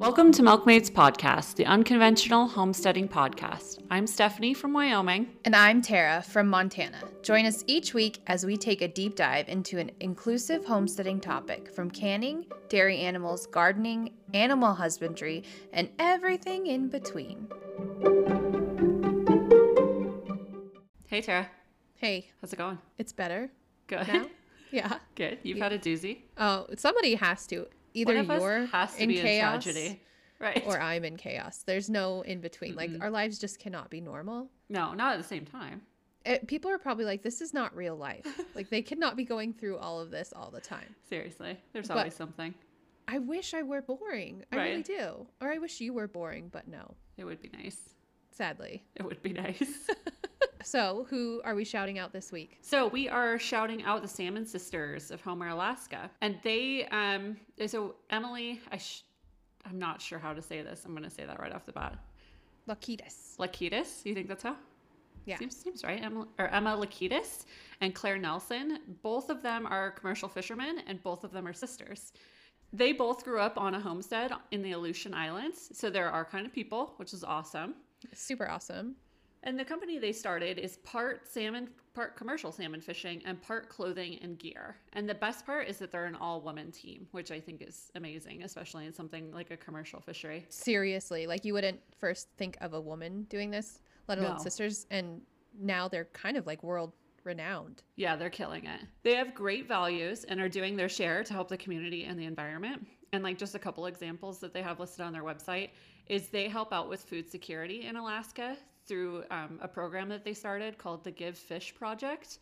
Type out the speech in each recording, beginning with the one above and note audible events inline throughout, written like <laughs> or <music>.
Welcome to Milkmaids Podcast, the unconventional homesteading podcast. I'm Stephanie from Wyoming. And I'm Tara from Montana. Join us each week as we take a deep dive into an inclusive homesteading topic from canning, dairy animals, gardening, animal husbandry, and everything in between. Hey, Tara. Hey, How's it going? it's better Good. now? <laughs> yeah. Good. You've had a doozy. Oh, somebody has to. Either you're has to in be chaos in tragedy. Right. or I'm in chaos. There's no in between. Like, our lives just cannot be normal. no, not at the same time. It, people are probably like, this is not real life. <laughs> like, they cannot be going through all of this all the time. Seriously. There's But- always something. I wish I were boring. I really do. Or I wish you were boring, but no, It would be nice. sadly. It would be nice. <laughs> So, who are we shouting out this week? So we are shouting out the Salmon Sisters of Homer, Alaska, and they um. So Emily, I sh- I'm not sure how to say this. I'm going to say that right off the bat. Lakitas. Laukitis, you think that's how? Yeah. Seems, seems right. Emma, or Emma Laukitis and Claire Nelson. Both of them are commercial fishermen, and both of them are sisters. They both grew up on a homestead in the Aleutian Islands, so they're our kind of people, which is awesome. Super awesome. And the company they started is part salmon, part commercial salmon fishing, and part clothing and gear. And the best part is that they're an all woman team, which I think is amazing, especially in something like a commercial fishery. Seriously, like you wouldn't first think of a woman doing this, let alone No. sisters. And now they're kind of like world renowned. Yeah, they're killing it. They have great values and are doing their share to help the community and the environment. And like just a couple examples that they have listed on their website is they help out with food security in Alaska through um, a program that they started called the Give Fish Project.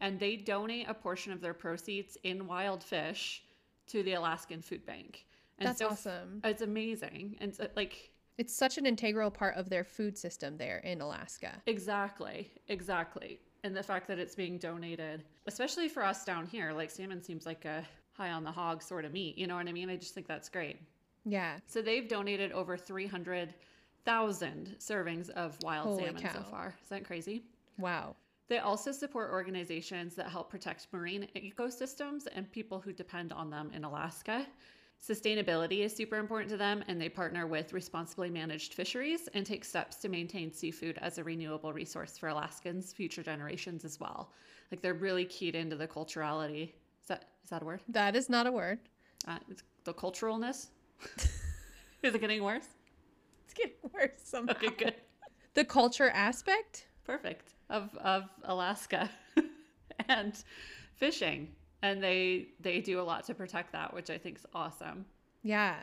And they donate a portion of their proceeds in wild fish to the Alaskan Food Bank. And That's so awesome. It's amazing. And so, like, It's such an integral part of their food system there in Alaska. Exactly, exactly. And the fact that it's being donated, especially for us down here, like salmon seems like a high on the hog sort of meat. You know what I mean? I just think that's great. Yeah. So they've donated over 300,000 servings of wild Holy salmon so far. Is that crazy? Wow. They also support organizations that help protect marine ecosystems and people who depend on them in Alaska. Sustainability is super important to them, and they partner with responsibly managed fisheries and take steps to maintain seafood as a renewable resource for Alaskans' future generations as well. Like they're really keyed into the culturality. Is that is that a word? That is not a word. Uh, it's the culturalness. <laughs> is it getting worse? It's getting <laughs> worse somehow. Okay, good. The culture aspect? perfect of of Alaska <laughs> and fishing and they they do a lot to protect that which I think is awesome Yeah.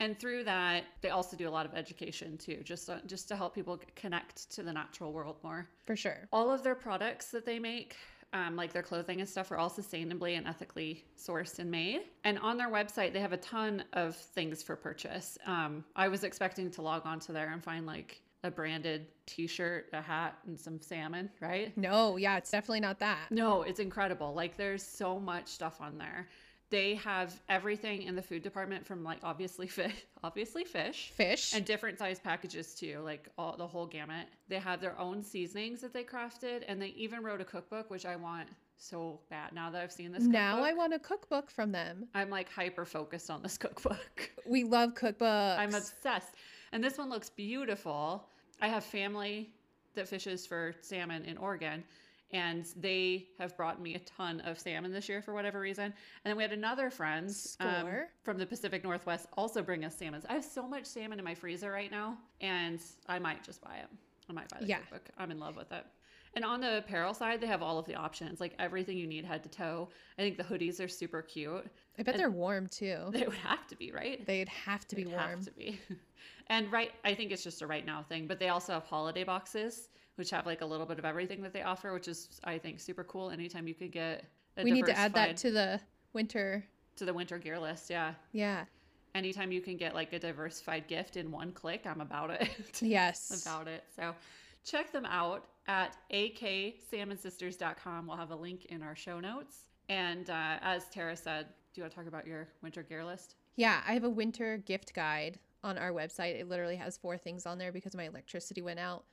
and through that they also do a lot of education too just uh, just to help people connect to the natural world more For sure. all of their products that they make um, like their clothing and stuff are all sustainably and ethically sourced and made. And on their website they have a ton of things for purchase. Um, i was expecting to log on to there and find like a branded t-shirt a hat and some salmon right? No, yeah, it's definitely not that. no it's incredible. Like there's so much stuff on there they have everything in the food department from like obviously fish <laughs> obviously fish Fish. and different size packages too like all the whole gamut they have their own seasonings that they crafted and they even wrote a cookbook which i want so bad now that i've seen this now I want a cookbook from them. i'm like hyper focused on this <laughs> cookbook We love cookbooks. i'm obsessed and this one looks beautiful i have family that fishes for salmon in oregon and they have brought me a ton of salmon this year for whatever reason. And then we had another friend um, from the Pacific Northwest also bring us salmon. I have so much salmon in my freezer right now, and I might just buy it. I might buy the Yeah. cookbook. I'm in love with it. And on the apparel side, they have all of the options, like everything you need head to toe. I think the hoodies are super cute. I bet they're warm too. <laughs> They would have to be, right? They'd have to be They'd warm. have to be. <laughs> and right, I think it's just a right now thing. But they also have holiday boxes, which have like a little bit of everything that they offer, which is I think super cool. Anytime you could get, a We need to add that to the winter. to the winter gear list. Yeah. Yeah. Anytime you can get like a diversified gift in one click, I'm about it. <laughs> Yes. about it. So check them out at aksalmonsisters.com. We'll have a link in our show notes. And uh, as Tara said, do you want to talk about your winter gear list? Yeah, I have a winter gift guide on our website. It literally has four things on there because my electricity went out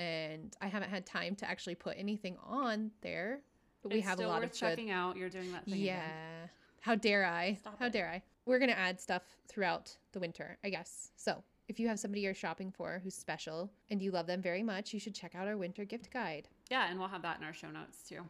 and I haven't had time to actually put anything on there. But we have a lot of good. checking out. You're doing that thing. Yeah. again. How dare I? Stop How it. dare I? we're going to add stuff throughout the winter, I guess. So if you have somebody you're shopping for who's special and you love them very much, you should check out our winter gift guide. Yeah, and we'll have that in our show notes too.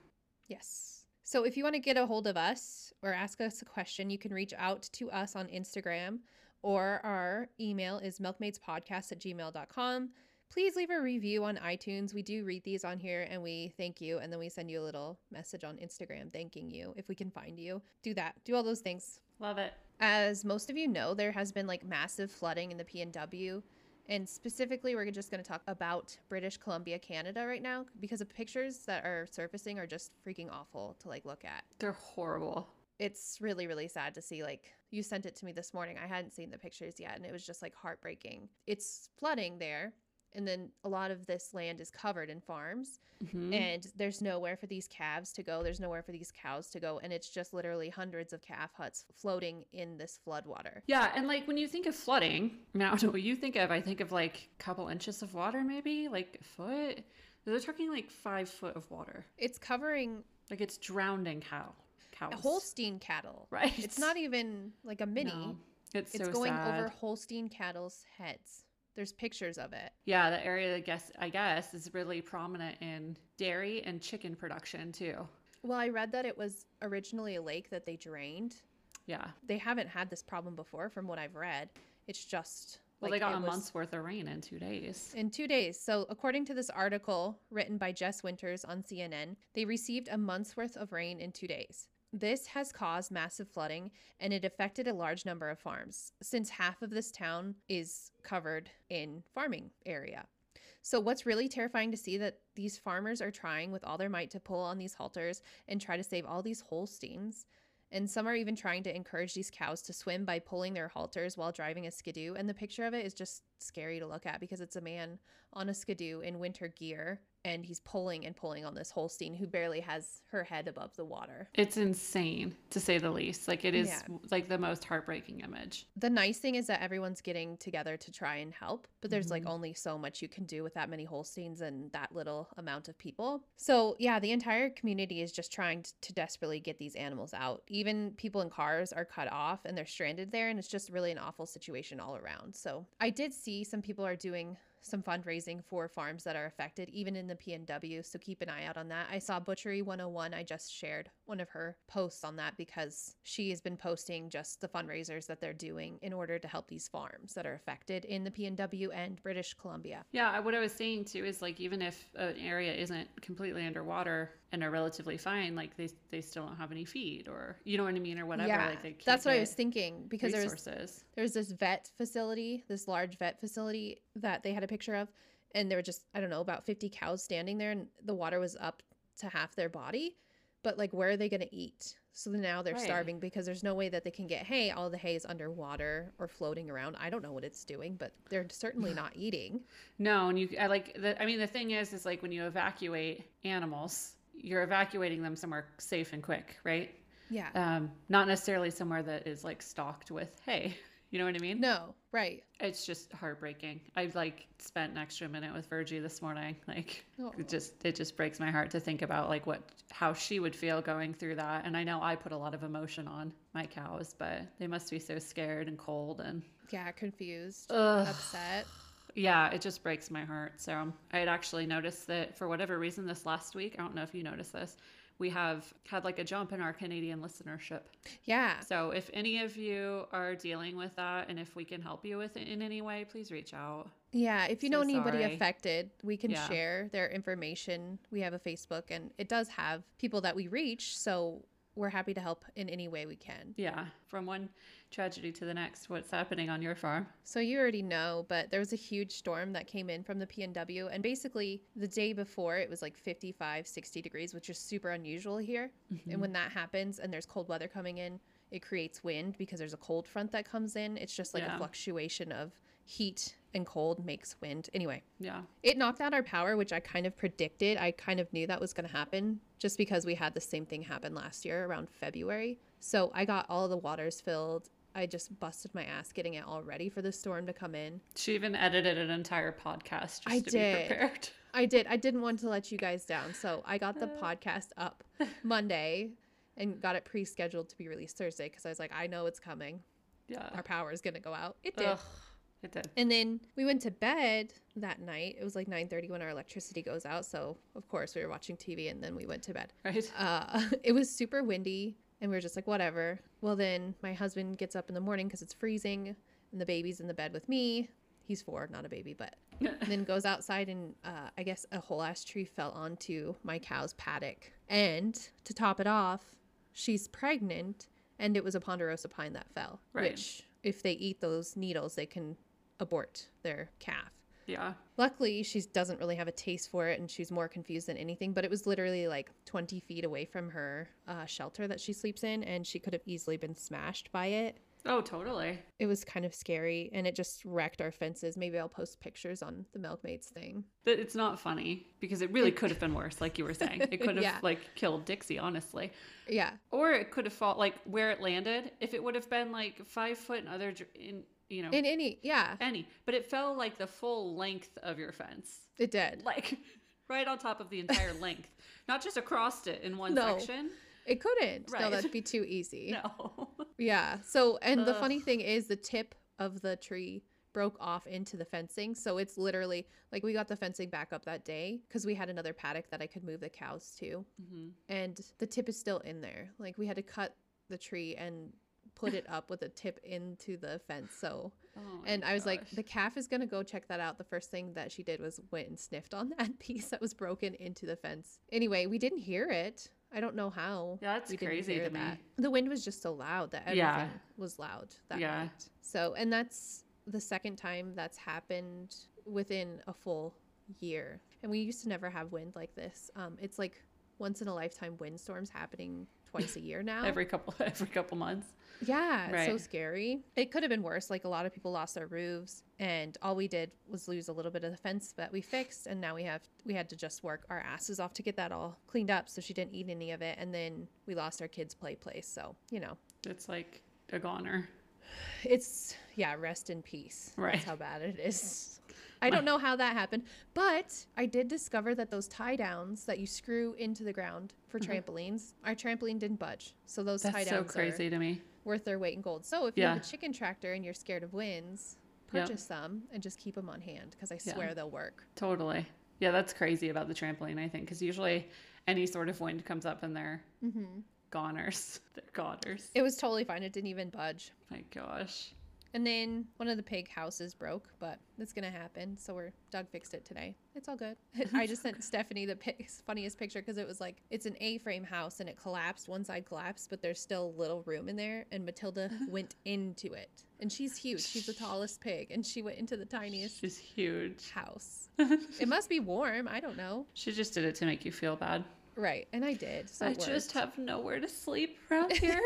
Yes. So if you want to get a hold of us or ask us a question, you can reach out to us on Instagram or our email is milkmaidspodcast at gmail.com. Please leave a review on iTunes. We do read these on here and we thank you. And then we send you a little message on Instagram thanking you if we can find you. Do that. Do all those things. Love it. As most of you know, there has been like massive flooding in the PNW. And specifically, we're just going to talk about British Columbia, Canada right now because the pictures that are surfacing are just freaking awful to like look at. They're horrible. It's really, really sad to see. Like, you sent it to me this morning. I hadn't seen the pictures yet, and it was just like heartbreaking. It's flooding there and then a lot of this land is covered in farms mm-hmm. and there's nowhere for these calves to go there's nowhere for these cows to go and it's just literally hundreds of calf huts floating in this flood water yeah and like when you think of flooding now I don't know what you think of i think of like a couple inches of water maybe like a foot? They're talking like five foot of water. It's covering like it's drowning cow cows. holstein cattle. Right. It's not even like a mini. No, it's, it's so going sad. over holstein cattle's heads there's pictures of it. Yeah, the area I guess I guess is really prominent in dairy and chicken production too. Well, I read that it was originally a lake that they drained. Yeah. They haven't had this problem before from what I've read. It's just well, like they got a month's worth of rain in two days. In two days. So, according to this article written by Jess Winters on CNN, they received a month's worth of rain in two days. This has caused massive flooding and it affected a large number of farms since half of this town is covered in farming area. So what's really terrifying to see that these farmers are trying with all their might to pull on these halters and try to save all these Holsteins. And some are even trying to encourage these cows to swim by pulling their halters while driving a skidoo. And the picture of it is just scary to look at because it's a man on a skidoo in winter gear and he's pulling and pulling on this Holstein who barely has her head above the water. It's insane to say the least. Like it is yeah. like the most heartbreaking image. The nice thing is that everyone's getting together to try and help, but there's mm-hmm. like only so much you can do with that many Holsteins and that little amount of people. So, yeah, the entire community is just trying to desperately get these animals out. Even people in cars are cut off and they're stranded there and it's just really an awful situation all around. So, I did see some people are doing some fundraising for farms that are affected, even in the PNW. So keep an eye out on that. I saw Butchery 101. I just shared one of her posts on that because she has been posting just the fundraisers that they're doing in order to help these farms that are affected in the PNW and British Columbia. Yeah, what I was saying too is like even if an area isn't completely underwater and are relatively fine, like they they still don't have any feed or you know what I mean or whatever. Yeah, like that's what I was thinking because resources. there's there's this vet facility, this large vet facility that they had a picture of, and there were just I don't know about 50 cows standing there, and the water was up to half their body. But like, where are they going to eat? So now they're right. starving because there's no way that they can get hay. All the hay is underwater or floating around. I don't know what it's doing, but they're certainly not eating. No, and you I like the I mean the thing is is like when you evacuate animals, you're evacuating them somewhere safe and quick, right? Yeah. Um, not necessarily somewhere that is like stocked with hay. You know what I mean? No, right. It's just heartbreaking. I've like spent an extra minute with Virgie this morning. Like oh. it just it just breaks my heart to think about like what how she would feel going through that. And I know I put a lot of emotion on my cows, but they must be so scared and cold and yeah, confused, Ugh. upset. Yeah, it just breaks my heart. So I had actually noticed that for whatever reason this last week, I don't know if you noticed this, we have had like a jump in our Canadian listenership. Yeah. So if any of you are dealing with that and if we can help you with it in any way, please reach out. Yeah, if you so know anybody sorry. affected, we can yeah. share their information. We have a Facebook and it does have people that we reach, so we're happy to help in any way we can. Yeah, from one tragedy to the next. What's happening on your farm? So you already know, but there was a huge storm that came in from the PNW and basically the day before it was like 55, 60 degrees, which is super unusual here. Mm-hmm. And when that happens and there's cold weather coming in, it creates wind because there's a cold front that comes in. It's just like yeah. a fluctuation of heat and cold makes wind. Anyway, yeah. It knocked out our power, which I kind of predicted. I kind of knew that was going to happen just because we had the same thing happen last year around February. So I got all the waters filled. I just busted my ass getting it all ready for the storm to come in. She even edited an entire podcast just I to did. be prepared. <laughs> I did. I didn't want to let you guys down. So I got the podcast up <laughs> Monday and got it pre scheduled to be released Thursday because I was like, I know it's coming. Yeah. our power is gonna go out. It did. Ugh, it did. And then we went to bed that night. It was like 9:30 when our electricity goes out. So of course we were watching TV and then we went to bed. Right. Uh, <laughs> it was super windy and we were just like whatever. Well then my husband gets up in the morning because it's freezing and the baby's in the bed with me. He's four, not a baby, but and <laughs> then goes outside and uh, I guess a whole ass tree fell onto my cow's paddock. And to top it off, she's pregnant and it was a ponderosa pine that fell. Right. Which if they eat those needles, they can abort their calf. Yeah. Luckily, she doesn't really have a taste for it and she's more confused than anything, but it was literally like 20 feet away from her uh, shelter that she sleeps in, and she could have easily been smashed by it. Oh, totally. It was kind of scary and it just wrecked our fences. Maybe I'll post pictures on the Milkmaids thing. But it's not funny because it really could have been worse, like you were saying. It could <laughs> have Yeah. like killed Dixie, honestly. Yeah. Or it could have fall like where it landed. If it would have been like five foot in other, in you know, In any, yeah, any, but it fell like the full length of your fence, it did. like <laughs> right on top of the entire <laughs> length, not just across it in one No. section. It couldn't. No, that'd be too easy. <laughs> No. Yeah. So, and the funny thing is, the tip of the tree broke off into the fencing. So it's literally like we got the fencing back up that day because we had another paddock that I could move the cows to. hmm And the tip is still in there. Like we had to cut the tree and put it up with a tip into the fence. So, <laughs> Oh and I was like, the calf is going to go check that out. The first thing that she did was went and sniffed on <laughs> that piece that was broken into the fence. Anyway, we didn't hear it. I don't know how. Yeah, that's we crazy to me. The wind was just so loud that everything Yeah. was loud that Yeah. night. So, and that's the second time that's happened within a full year. And we used to never have wind like this. Um, it's like once in a lifetime windstorms happening twice a year now. every couple <laughs> every couple months. Yeah, it's so scary. It could have been worse. Like a lot of people lost their roofs, and all we did was lose a little bit of the fence that we fixed, and now we have we had to just work our asses off to get that all cleaned up, so she didn't eat any of it, and then we lost our kids' play place. So you know, It's like a goner. it's yeah, rest in peace. Right. That's how bad it is. I don't know how that happened, but I did discover that those tie downs that you screw into the ground for trampolines, our trampoline didn't budge. So those tie Mm-hmm. Downs so crazy to me. worth their weight in gold. So if you have a chicken tractor and you're scared of winds, Yep. purchase some and just keep them on hand because I Yeah. swear they'll work. Totally. Yeah, that's crazy about the trampoline, I think, because usually any sort of wind comes up and they're Mm-hmm. goners. <laughs> They're goners. It was totally fine. It didn't even budge. My gosh. And then one of the pig houses broke, but it's gonna happen. So we're Doug fixed it today. It's all good. <laughs> I just sent <laughs> Stephanie the pi- <laughs> funniest picture because it was like it's an A-frame house and it collapsed. One side collapsed, but there's still little room in there. And Matilda went into it, and she's huge. She's the tallest pig, and she went into the tiniest She's huge. house. it must be warm. I don't know. She just did it to make you feel bad. Right, and I did. So I just have nowhere to sleep around here.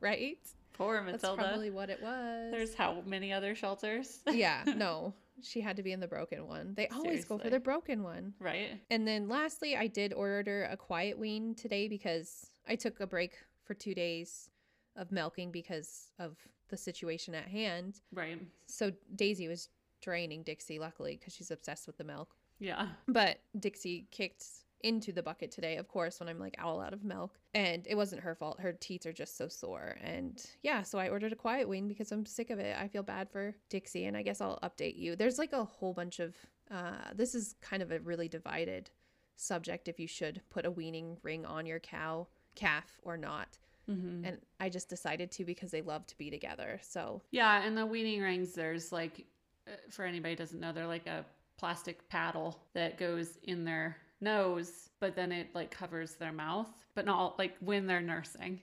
right. Poor That's Matilda. probably what it was. There's how many other shelters? <laughs> yeah, no, she had to be in the broken one. They always go for the broken one. right? And then lastly, I did order a quiet wean today because I took a break for two days of milking because of the situation at hand. Right. So Daisy was draining Dixie, luckily, because she's obsessed with the milk. Yeah. But Dixie kicked into the bucket today, of course, when I'm like all out of milk. And it wasn't her fault. Her teats are just so sore. And yeah, so I ordered a quiet wean because I'm sick of it. I feel bad for Dixie, and I guess I'll update you. There's like a whole bunch of, uh, this is kind of a really divided subject if you should put a weaning ring on your cow, calf, or not. hmm And I just decided to because they love to be together. So Yeah, and the weaning rings, there's like, uh, for anybody who doesn't know, they're like a plastic paddle that goes in their nose, but then it like covers their mouth, but not like when they're nursing.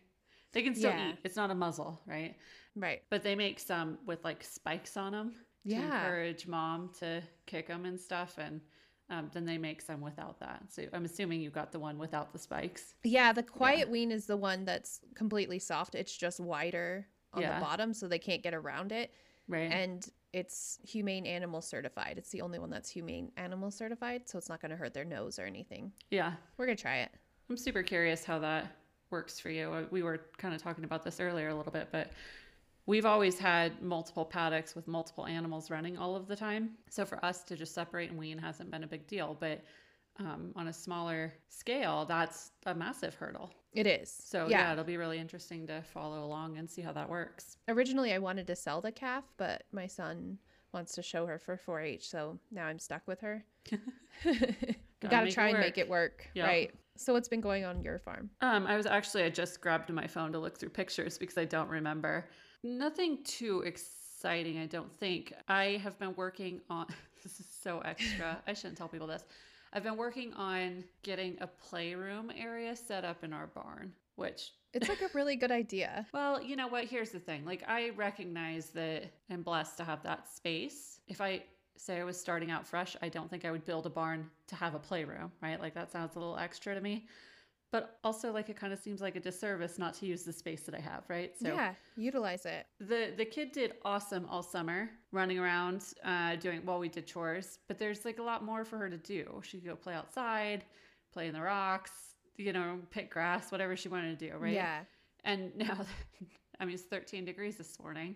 They can still Yeah. eat. It's not a muzzle, right? right. But they make some with like spikes on them to Yeah. encourage mom to kick them and stuff. And um, then they make some without that. So I'm assuming you got the one without the spikes. Yeah, the quiet wean is the one that's completely soft. It's just wider on Yeah. the bottom so they can't get around it. Right. And it's humane animal certified. It's the only one that's humane animal certified, so it's not going to hurt their nose or anything. yeah. We're going to try it. I'm super curious how that works for you. We were kind of talking about this earlier a little bit, but we've always had multiple paddocks with multiple animals running all of the time. So for us to just separate and wean hasn't been a big deal. But um, on a smaller scale, that's a massive hurdle. It is. So yeah. it'll be really interesting to follow along and see how that works. Originally, I wanted to sell the calf, but my son wants to show her for 4-H, so now I'm stuck with her. <laughs> gotta, <laughs> try and make it work, right? So what's been going on your farm? Um, I was actually I just grabbed my phone to look through pictures because I don't remember. Nothing too exciting, I don't think. I have been working on <laughs> this is so extra. I shouldn't tell people this. I've been working on getting a playroom area set up in our barn, which <laughs> it's like a really good idea. well, you know what? Here's the thing. Like I recognize that I'm blessed to have that space. If I say I was starting out fresh, I don't think I would build a barn to have a playroom, right? Like that sounds a little extra to me but also like it kind of seems like a disservice not to use the space that I have, right? So yeah, utilize it. The the kid did awesome all summer, running around, uh, doing well. We did chores, but there's like a lot more for her to do. She could go play outside, play in the rocks, you know, pick grass, whatever she wanted to do, right? Yeah. And <laughs> now, I mean, it's 13 degrees this morning.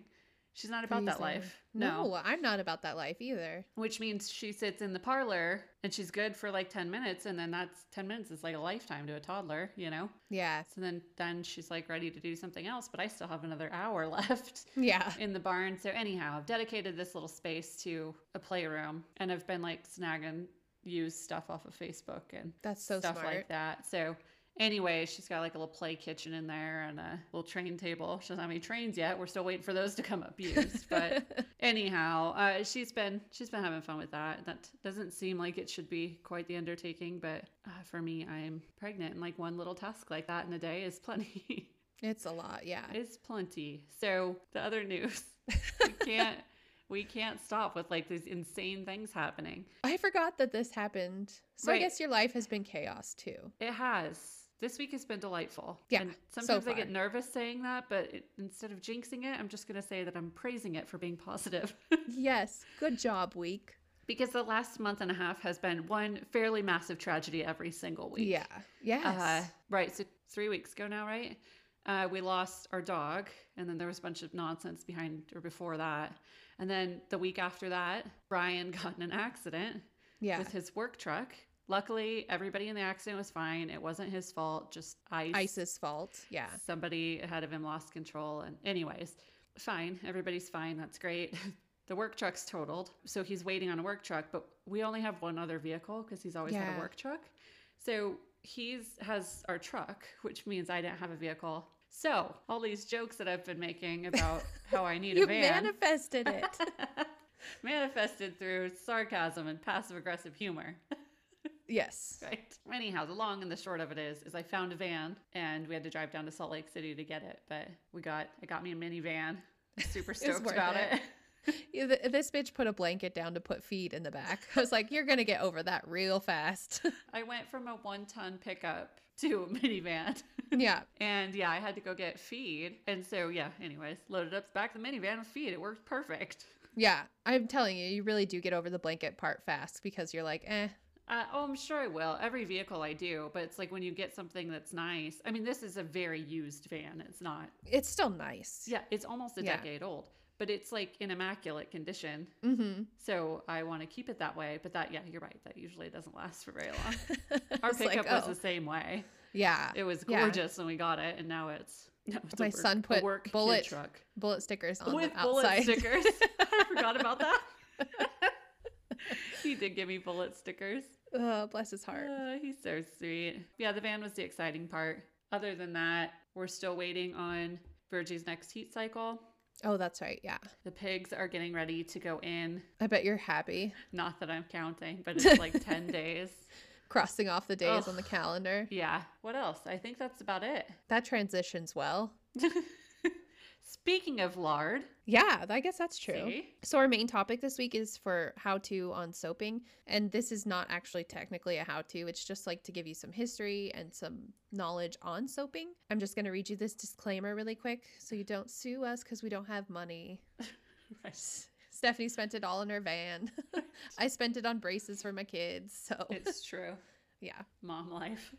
She's not about that life. No. no. I'm not about that life either. Which means she sits in the parlor and she's good for like 10 minutes and then that's 10 minutes is like a lifetime to a toddler, you know? Yeah. So then then she's like ready to do something else, but I still have another <laughs> hour left. Yeah. In the barn. So anyhow, I've dedicated this little space to a playroom and I've been like snagging used stuff off of Facebook and that's so stuff smart. like that. So Anyway, she's got like a little play kitchen in there and a little train table. She doesn't have any trains yet. We're still waiting for those to come up used. But <laughs> anyhow, uh, she's been she's been having fun with that. That doesn't seem like it should be quite the undertaking, but uh, for me, I'm pregnant, and like one little task like that in a day is plenty. <laughs> it's a lot, yeah. It's plenty. So the other news, we <laughs> can't we can't stop with like these insane things happening. I forgot that this happened. So right. I guess your life has been chaos too. It has this week has been delightful. Yeah. And sometimes so I get nervous saying that, but it, instead of jinxing it, I'm just going to say that I'm praising it for being positive. <laughs> yes. Good job, week. Because the last month and a half has been one fairly massive tragedy every single week. Yeah. Yes. Uh, right. So three weeks ago now, right? Uh, we lost our dog, and then there was a bunch of nonsense behind or before that. And then the week after that, Brian <laughs> got in an accident yeah. with his work truck Luckily, everybody in the accident was fine. It wasn't his fault, just ice. Ice's fault. Yeah. Somebody ahead of him lost control. And, anyways, fine. Everybody's fine. That's great. <laughs> the work truck's totaled. So he's waiting on a work truck, but we only have one other vehicle because he's always yeah. had a work truck. So he's has our truck, which means I didn't have a vehicle. So all these jokes that I've been making about <laughs> how I need a van. Manifested it. <laughs> manifested through sarcasm and passive aggressive humor. Yes. Right. Anyhow, the long and the short of it is, is I found a van and we had to drive down to Salt Lake City to get it. But we got, it got me a minivan. <laughs> Super stoked about it. it. <laughs> <laughs> yeah, this bitch put a blanket down to put feed in the back. I was like, you're going to get over that real fast. I went from a one ton pickup to a minivan. Yeah. and yeah, I had to go get feed. And so, yeah, anyways, loaded up the back of the minivan with feed. It worked perfect. Yeah. I'm telling you, you really do get over the blanket part fast because you're like, eh, uh, oh, I'm sure I will. Every vehicle I do, but it's like when you get something that's nice. I mean, this is a very used van. It's not. It's still nice. Yeah, it's almost a yeah. decade old, but it's like in immaculate condition. Mm-hmm. So I want to keep it that way. But that, yeah, you're right. That usually doesn't last for very long. <laughs> Our pickup like, oh. was the same way. Yeah, it was gorgeous yeah. when we got it, and now it's. it's My son put work bullet truck bullet stickers on with the outside. bullet stickers. <laughs> I forgot about that. <laughs> he did give me bullet stickers. Oh, bless his heart. He's so sweet. Yeah, the van was the exciting part. Other than that, we're still waiting on Virgie's next heat cycle. Oh, that's right. Yeah. The pigs are getting ready to go in. I bet you're happy. Not that I'm counting, but it's like <laughs> 10 days. Crossing off the days on the calendar. Yeah. What else? I think that's about it. That transitions well. <laughs> Speaking of lard. Yeah, I guess that's true. See? So, our main topic this week is for how to on soaping. And this is not actually technically a how to, it's just like to give you some history and some knowledge on soaping. I'm just going to read you this disclaimer really quick so you don't sue us because we don't have money. <laughs> right. Stephanie spent it all in her van. <laughs> I spent it on braces for my kids. So, it's <laughs> true. yeah. Mom life.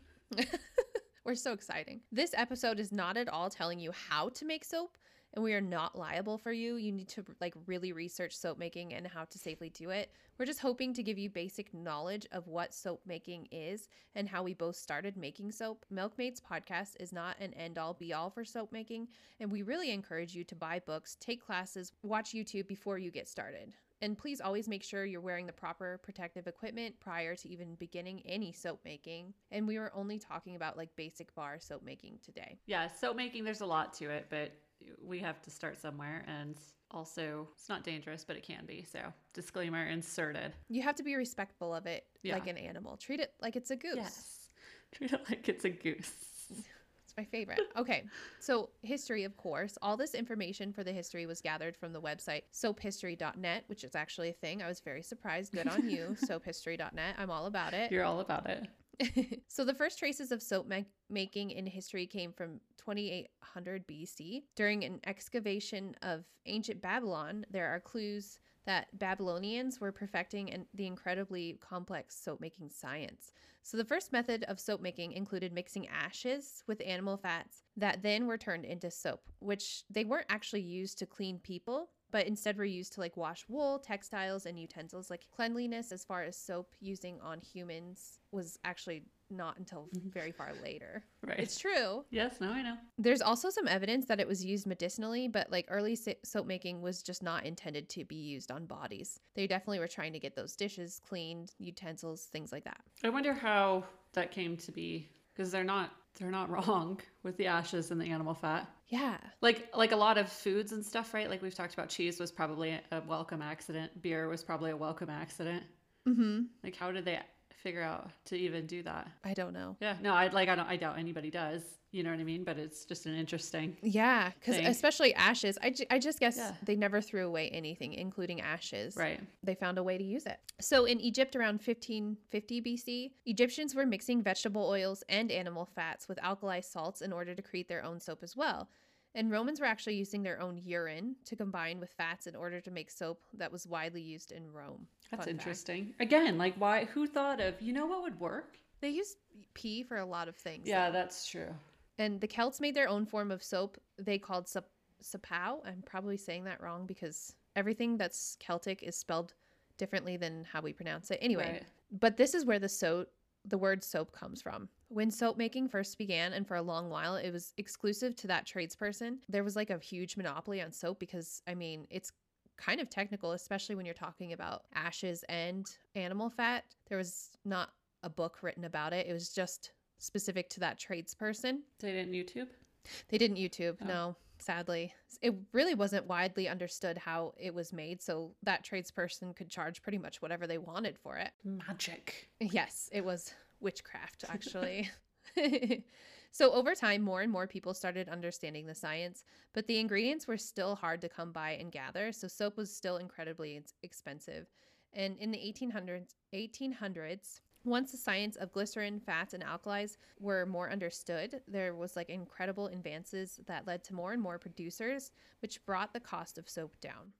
We're so exciting. This episode is not at all telling you how to make soap and we are not liable for you. You need to like really research soap making and how to safely do it. We're just hoping to give you basic knowledge of what soap making is and how we both started making soap. Milkmaids podcast is not an end all be all for soap making, and we really encourage you to buy books, take classes, watch YouTube before you get started. And please always make sure you're wearing the proper protective equipment prior to even beginning any soap making. And we were only talking about like basic bar soap making today. Yeah, soap making, there's a lot to it, but we have to start somewhere. And also, it's not dangerous, but it can be. So, disclaimer inserted. You have to be respectful of it Yeah. like an animal. Treat it like it's a goose. Yes. Treat it like it's a goose. It's my favorite. <laughs> Okay. So, history, of course. All this information for the history was gathered from the website soaphistory.net, which is actually a thing. I was very surprised. Good on you, <laughs> soaphistory.net. I'm all about it. You're all about it. <laughs> so the first traces of soap ma- making in history came from 2800 BC. During an excavation of ancient Babylon, there are clues that Babylonians were perfecting an, the incredibly complex soap making science. So the first method of soap making included mixing ashes with animal fats that then were turned into soap, which they weren't actually used to clean people, but instead were used to like wash wool, textiles, and utensils. Like cleanliness, as far as soap using on humans, was actually not until mm-hmm. very far later. Right. It's true. yes, now I know. There's also some evidence that it was used medicinally, but like early soap making was just not intended to be used on bodies. They definitely were trying to get those dishes cleaned, utensils, things like that. I wonder how that came to be because they're not they're not <laughs> wrong with the ashes and the animal fat. Yeah. Like like a lot of foods and stuff, right? Like we've talked about cheese was probably a welcome accident. Beer was probably a welcome accident. Mm-hmm. Like how did they figure out to even do that? I don't know. Yeah, no, I like I don't I doubt anybody does. You know what I mean? But it's just an interesting. Yeah, because especially ashes, I, ju- I just guess Yeah. they never threw away anything, including ashes. Right. They found a way to use it. So in Egypt around 1550 BC, Egyptians were mixing vegetable oils and animal fats with alkali salts in order to create their own soap as well. And Romans were actually using their own urine to combine with fats in order to make soap that was widely used in Rome. That's Fun fact. interesting. Again, like why who thought of, you know what would work? They used pee for a lot of things. Yeah, that's true. And the Celts made their own form of soap they called sap- sapau. I'm probably saying that wrong because everything that's Celtic is spelled differently than how we pronounce it. Anyway, Right. but this is where the soap the word soap comes from. When soap making first began and for a long while it was exclusive to that tradesperson, there was like a huge monopoly on soap because I mean, it's kind of technical especially when you're talking about ashes and animal fat. There was not a book written about it. It was just specific to that tradesperson. They didn't YouTube? They didn't YouTube, Oh. no, sadly. It really wasn't widely understood how it was made, so that tradesperson could charge pretty much whatever they wanted for it. Magic. Yes, it was witchcraft, actually. <laughs> so, over time, more and more people started understanding the science, but the ingredients were still hard to come by and gather, so soap was still incredibly expensive. And in the 1800s, 1800s, once the science of glycerin, fats, and alkalis were more understood, there was like incredible advances that led to more and more producers, which brought the cost of soap down.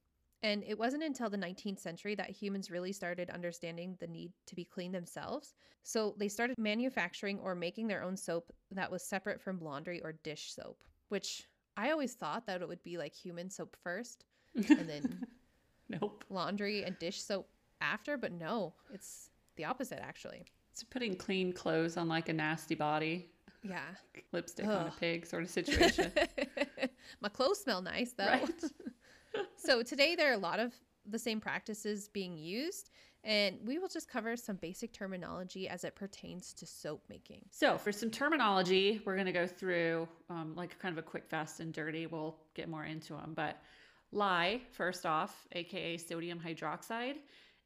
And it wasn't until the 19th century that humans really started understanding the need to be clean themselves. So they started manufacturing or making their own soap that was separate from laundry or dish soap, which I always thought that it would be like human soap first and then <laughs> Nope. laundry and dish soap after, but no, it's the opposite actually. It's putting clean clothes on like a nasty body, Yeah. lipstick on a pig sort of <laughs> situation. My clothes smell nice though. right? So today there are a lot of the same practices being used and we will just cover some basic terminology as it pertains to soap making So, for some terminology, we're going to go through um, like kind of a quick, fast, and dirty. We'll get more into them. But lye, first off, aka sodium hydroxide,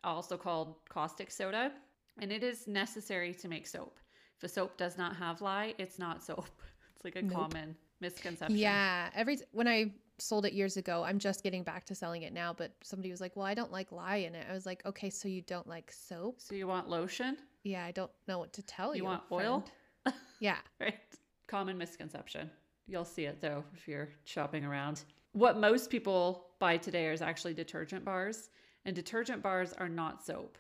also called caustic soda, and it is necessary to make soap. If a soap does not have lye, it's not soap. <laughs> It's like a Nope. common misconception. yeah every when i sold it years ago i'm just getting back to selling it now but somebody was like well i don't like lye in it i was like okay so you don't like soap So, you want lotion? yeah i don't know what to tell you You want oil? friend. yeah <laughs> right? Common misconception. You'll see it though if you're shopping around. What most people buy today is actually detergent bars, and detergent bars are not soap.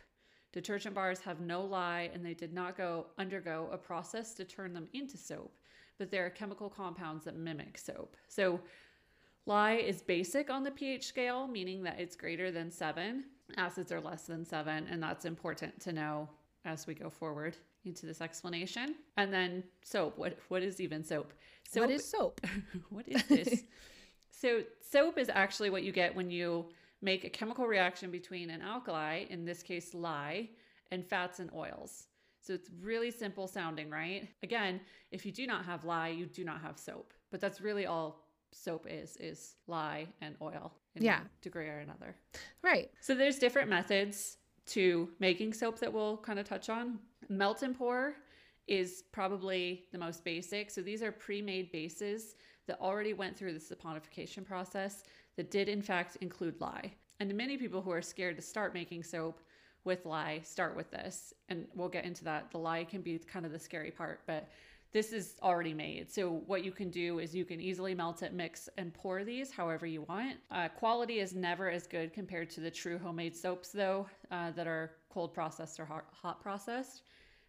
Detergent bars have no lye and they did not go undergo a process to turn them into soap, but there are chemical compounds that mimic soap. So Lye is basic on the pH scale, meaning that it's greater than seven. Acids are less than seven, and that's important to know as we go forward into this explanation. And then soap. What what is even soap? Soap what is soap? <laughs> what is this? <laughs> so soap is actually what you get when you make a chemical reaction between an alkali, in this case lye, and fats and oils. So it's really simple sounding, right? Again, if you do not have lye, you do not have soap. But that's really all soap is is lye and oil in Yeah. one degree or another. Right. So there's different methods to making soap that we'll kind of touch on. Melt and pour is probably the most basic. So these are pre-made bases that already went through the saponification process that did in fact include lye. And many people who are scared to start making soap with lye start with this. And we'll get into that. The lye can be kind of the scary part, but this is already made. So what you can do is you can easily melt it, mix, and pour these however you want. Uh, quality is never as good compared to the true homemade soaps, though, uh, that are cold processed or hot, hot processed,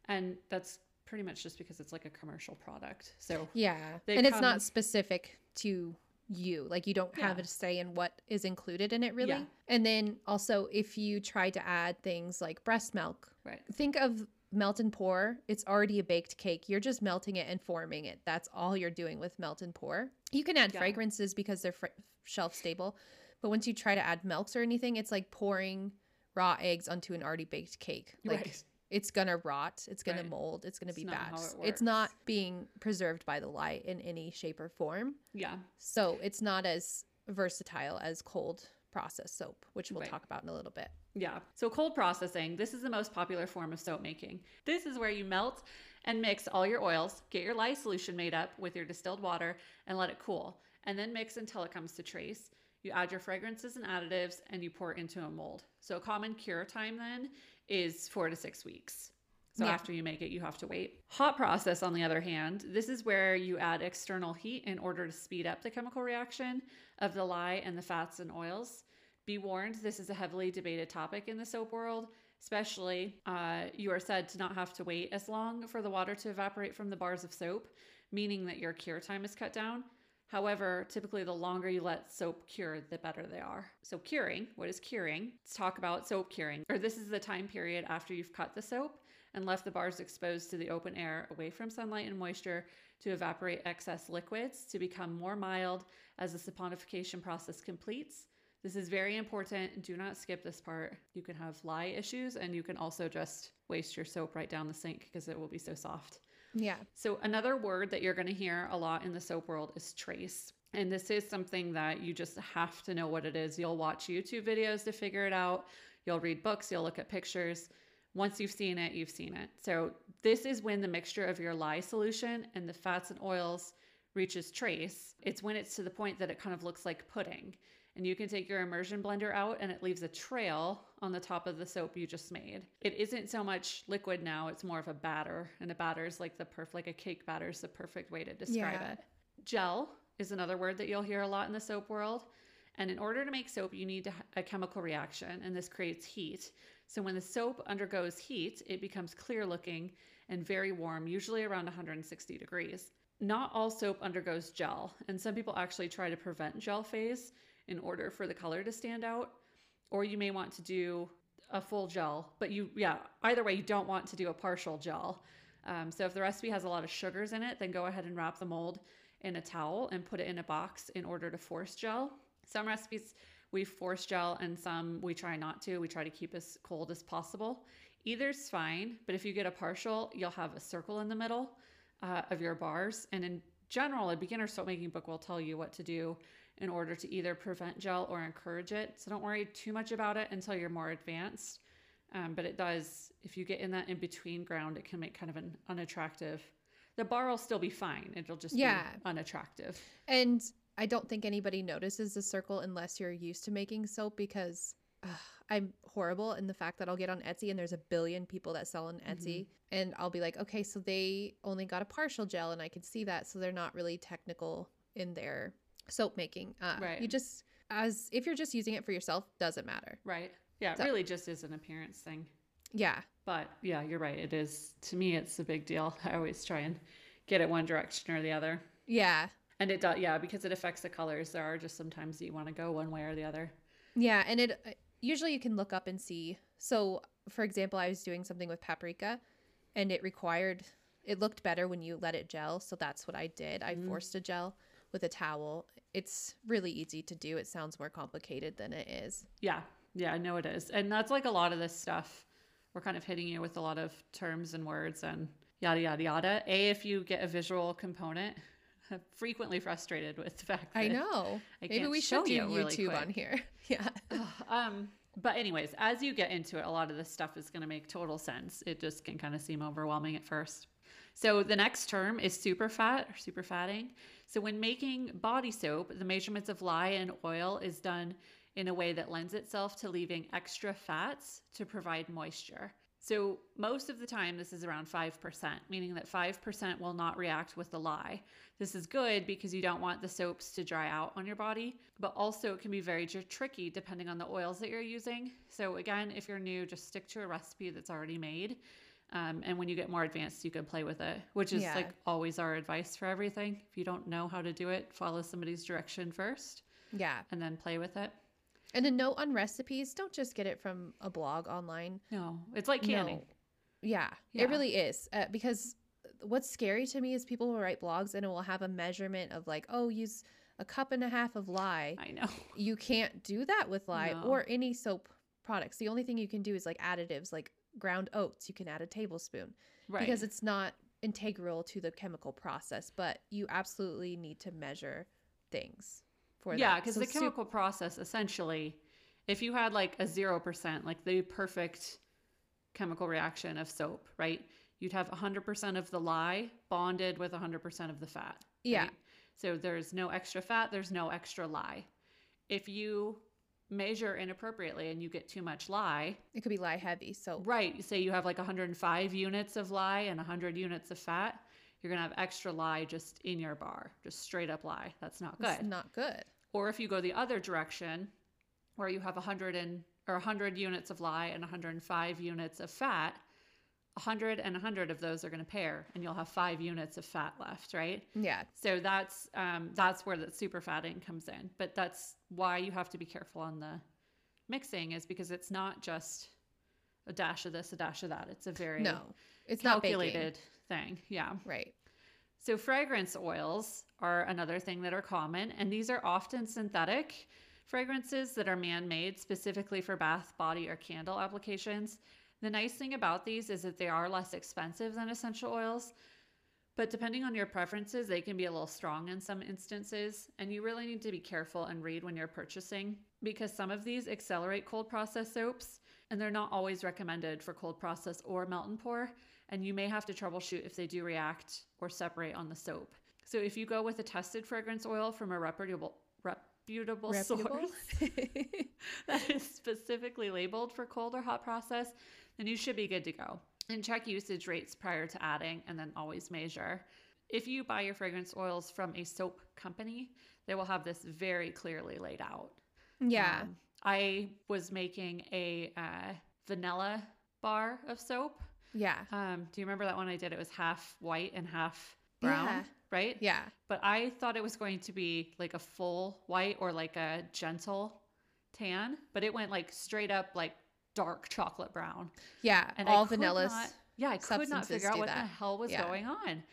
and that's pretty much just because it's like a commercial product. So Yeah. And it's not specific to you. Like you don't have a say in what is included in it really. Yeah. And then also if you try to add things like breast milk, right, think of melt and pour. It's already a baked cake. You're just melting it and forming it. That's all you're doing with melt and pour. You can add Yeah. fragrances because they're fr- shelf stable, but once you try to add milks or anything, it's like pouring raw eggs onto an already baked cake. Like right, it's gonna rot, it's gonna Right. mold, it's gonna It's be bad. it It's not being preserved by the lye in any shape or form. yeah, So it's not as versatile as cold processed soap, which we'll Right. talk about in a little bit. yeah. So cold processing. This is the most popular form of soap making. This is where you melt and mix all your oils, get your lye solution made up with your distilled water, and let it cool. And then mix until it comes to trace. You add your fragrances and additives, and you pour into a mold. So a common cure time then is four to six weeks. So Yeah. after you make it, you have to wait. Hot process, on the other hand, this is where you add external heat in order to speed up the chemical reaction of the lye and the fats and oils. Be warned, this is a heavily debated topic in the soap world. Especially, uh, you are said to not have to wait as long for the water to evaporate from the bars of soap, meaning that your cure time is cut down. However, typically the longer you let soap cure, the better they are. So, curing, what is curing? Let's talk about soap curing. Or this is the time period after you've cut the soap and left the bars exposed to the open air away from sunlight and moisture to evaporate excess liquids to become more mild as the saponification process completes. This is very important. Do not skip this part. You can have lye issues and you can also just waste your soap right down the sink because it will be so soft. Yeah. So, another word that you're going to hear a lot in the soap world is trace. And this is something that you just have to know what it is. You'll watch YouTube videos to figure it out, you'll read books, you'll look at pictures. Once you've seen it, you've seen it. So, this is when the mixture of your lye solution and the fats and oils reaches trace. It's when it's to the point that it kind of looks like pudding. And you can take your immersion blender out and it leaves a trail on the top of the soap you just made. It isn't so much liquid now, it's more of a batter. And a batter is like the perfect, like a cake batter is the perfect way to describe Yeah. it. Gel is another word that you'll hear a lot in the soap world. And in order to make soap, you need to ha- a chemical reaction, and this creates heat. So when the soap undergoes heat, it becomes clear looking and very warm, usually around 160 degrees. Not all soap undergoes gel, and some people actually try to prevent gel phase in order for the color to stand out. Or you may want to do a full gel, but you, yeah, either way, you don't want to do a partial gel. Um, so if the recipe has a lot of sugars in it, then go ahead and wrap the mold in a towel and put it in a box in order to force gel. Some recipes we force gel and some we try not to. We try to keep as cold as possible. Either's fine, but if you get a partial, you'll have a circle in the middle uh, of your bars. And in general, a beginner soap making book will tell you what to do in order to either prevent gel or encourage it. So don't worry too much about it until you're more advanced. Um, but it does, if you get in that in between ground, it can make kind of an unattractive. The bar will still be fine. It'll just Yeah. be unattractive. And I don't think anybody notices the circle unless you're used to making soap because ugh, I'm horrible in the fact that I'll get on Etsy and there's a billion people that sell on Etsy and I'll be like, okay, so they only got a partial gel and I can see that. So they're not really technical in their soap making. Uh, Right. You just, as if you're just using it for yourself, doesn't matter. Right. Yeah, it really just is an appearance thing. Yeah. But yeah, you're right. It is, to me, it's a big deal. <laughs> I always try and get it one direction or the other. Yeah. And it does, yeah, because it affects the colors. There are just sometimes you want to go one way or the other. Yeah, and it uh, usually you can look up and see. So, for example, I was doing something with paprika and it required it looked better when you let it gel, so that's what I did. I Mm. forced a gel with a towel. It's really easy to do. It sounds more complicated than it is. Yeah, yeah, I know it is. And that's like a lot of this stuff. We're kind of hitting you with a lot of terms and words and yada, yada, yada. A, if you get a visual component, frequently frustrated with the fact that I know. I Maybe we should do you really YouTube quick. on here. <laughs> Yeah. um but anyways as you get into it a lot of this stuff is going to make total sense it just can kind of seem overwhelming at first so the next term is super fat or super fatting so when making body soap the measurements of lye and oil is done in a way that lends itself to leaving extra fats to provide moisture so most of the time this is around 5% meaning that 5% will not react with the lye this is good because you don't want the soaps to dry out on your body, but also it can be very tricky depending on the oils that you're using. So, again, if you're new, just stick to a recipe that's already made. Um, and when you get more advanced, you can play with it, which is Yeah. like always our advice for everything. If you don't know how to do it, follow somebody's direction first Yeah. and then play with it. And a note on recipes, don't just get it from a blog online. No, it's like canning. No. Yeah, Yeah. it really is. Uh, because what's scary to me is people will write blogs and it will have a measurement of like, oh, use a cup and a half of lye. I know. <laughs> You can't do that with lye No. or any soap products. The only thing you can do is like additives, like ground oats. You can add a tablespoon Right. because it's not integral to the chemical process, but you absolutely need to measure things for that. yeah, because So the chemical process essentially, if you had like a zero percent, like the perfect chemical reaction of soap, right? You'd have 100% of the lye bonded with 100% of the fat. Yeah. right? So there's no extra fat, there's no extra lye. If you measure inappropriately and you get too much lye, it could be lye heavy. So right, say you have like 105 units of lye and 100 units of fat, you're going to have extra lye just in your bar, just straight up lye. That's not it's good. not good. Or if you go the other direction, where you have 100 and or 100 units of lye and 105 units of fat, 100 and 100 of those are going to pair, and you'll have five units of fat left, right? Yeah. So that's um, that's where the super fatting comes in. But that's why you have to be careful on the mixing, is because it's not just a dash of this, a dash of that. It's a very No, it's calculated thing. Yeah. Right. So, fragrance oils are another thing that are common, and these are often synthetic fragrances that are man made specifically for bath, body, or candle applications. The nice thing about these is that they are less expensive than essential oils, but depending on your preferences, they can be a little strong in some instances, and you really need to be careful and read when you're purchasing because some of these accelerate cold process soaps, and they're not always recommended for cold process or melt and pour and you may have to troubleshoot if they do react or separate on the soap. So if you go with a tested fragrance oil from a reputable reputable, Reputable? source <laughs> that is specifically labeled for cold or hot process, then you should be good to go. And check usage rates prior to adding and then always measure. If you buy your fragrance oils from a soap company, they will have this very clearly laid out. yeah. Um, I was making a uh, vanilla bar of soap. Yeah. Um, do you remember that one I did? It was half white and half brown, Yeah. right? Yeah. But I thought it was going to be like a full white or like a gentle tan, but it went like straight up like dark chocolate brown. Yeah. And all vanillas. not- yeah, I could not figure out what the hell was Yeah. going on.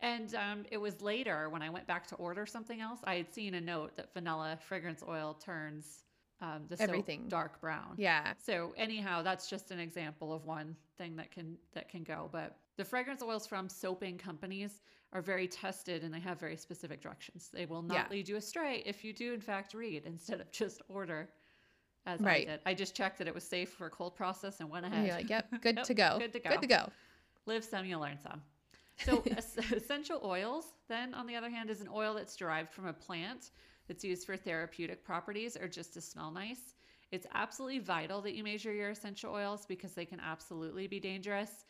And um, it was later when I went back to order something else, I had seen a note that vanilla fragrance oil turns um, the soap Everything. dark brown. Yeah. So anyhow, that's just an example of one thing that can that can go. But the fragrance oils from soaping companies are very tested and they have very specific directions. They will not Yeah. lead you astray if you do in fact read instead of just order. As Right. I did, I just checked that it was safe for cold process and went ahead. you're like, yep, good Nope, <laughs> to go. Good to go. Good to go. Live some, you'll learn some. <laughs> So, essential oils, then, on the other hand, is an oil that's derived from a plant that's used for therapeutic properties or just to smell nice. It's absolutely vital that you measure your essential oils because they can absolutely be dangerous.